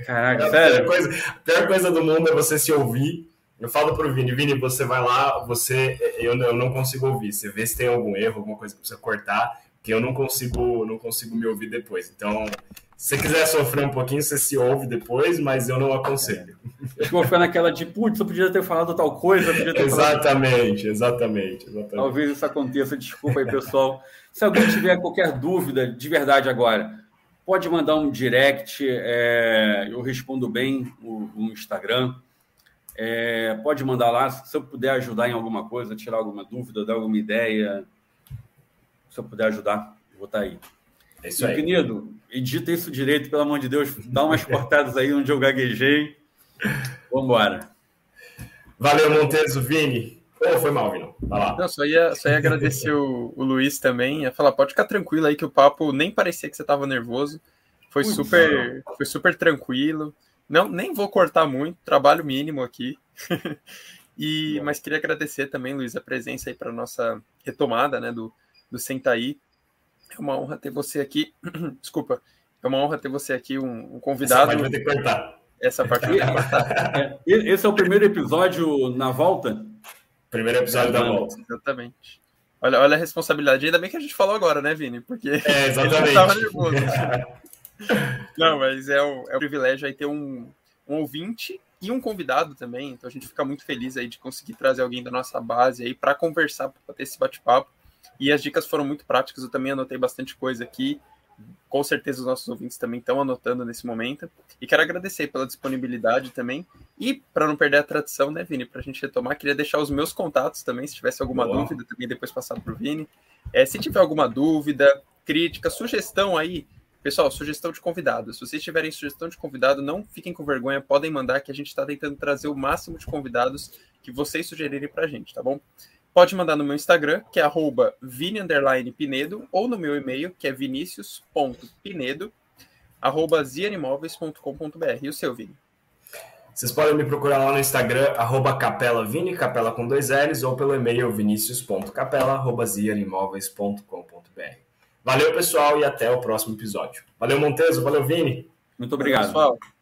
Caraca, a sério? Pior coisa, a pior coisa do mundo é você se ouvir. Eu falo pro Vini, Vini, você vai lá, você eu, eu não consigo ouvir. Você vê se tem algum erro, alguma coisa que precisa cortar, que eu não consigo, não consigo me ouvir depois. Então, se você quiser sofrer um pouquinho, você se ouve depois, mas eu não aconselho. Eu vou ficar naquela de, putz, eu podia ter falado tal coisa. exatamente, falado... exatamente, exatamente. Talvez isso aconteça, desculpa aí, pessoal. Se alguém tiver qualquer dúvida, de verdade agora, pode mandar um direct, é, eu respondo bem no, no Instagram. É, pode mandar lá, se eu puder ajudar em alguma coisa, tirar alguma dúvida, dar alguma ideia, se eu puder ajudar, eu vou estar aí. É isso aí. Querido, edita isso direito, pelo amor de Deus, dá umas cortadas aí onde eu gaguejei. Vamos embora. Valeu, Monteso, Vini. Oh, foi mal, Vini. Vai lá. Não, só ia, só ia agradecer o, o Luiz também. Ia falar, pode ficar tranquilo aí que o papo nem parecia que você estava nervoso. Foi super, foi super tranquilo. Não, nem vou cortar muito, trabalho mínimo aqui. e, mas queria agradecer também, Luiz, a presença aí para nossa retomada, né, do, do Sentaí. É uma honra ter você aqui. Desculpa. É uma honra ter você aqui, um, um convidado. Essa parte vai ter que cortar. Essa parte vai ter que cortar. É, esse é o primeiro episódio na volta? Primeiro episódio da volta. Exatamente. Olha, olha a responsabilidade. Ainda bem que a gente falou agora, né, Vini? Porque é, exatamente. ele nervoso. Não, mas é um, é um privilégio aí ter um, um ouvinte e um convidado também. Então a gente fica muito feliz aí de conseguir trazer alguém da nossa base aí para conversar, para ter esse bate-papo. E as dicas foram muito práticas, eu também anotei bastante coisa aqui. Com certeza os nossos ouvintes também estão anotando nesse momento. E quero agradecer pela disponibilidade também. E para não perder a tradição, né, Vini, para a gente retomar, queria deixar os meus contatos também, se tivesse alguma dúvida, também depois passar para o Vini. É, se tiver alguma dúvida, crítica, sugestão aí, Pessoal, sugestão de convidado. Se vocês tiverem sugestão de convidado, não fiquem com vergonha, podem mandar que a gente está tentando trazer o máximo de convidados que vocês sugerirem para a gente, tá bom? Pode mandar no meu Instagram, que é arroba vini_pinedo, ou no meu e-mail, que é vinicius.pinedo, arroba zianimóveis.com.br. E o seu, Vini? Vocês podem me procurar lá no Instagram, arroba capela vini, capela com dois L's, ou pelo e-mail vinicius.capela, arroba zianimóveis.com.br. Valeu, pessoal, e até o próximo episódio. Valeu, Monteso. Valeu, Vini. Muito obrigado. Valeu, pessoal.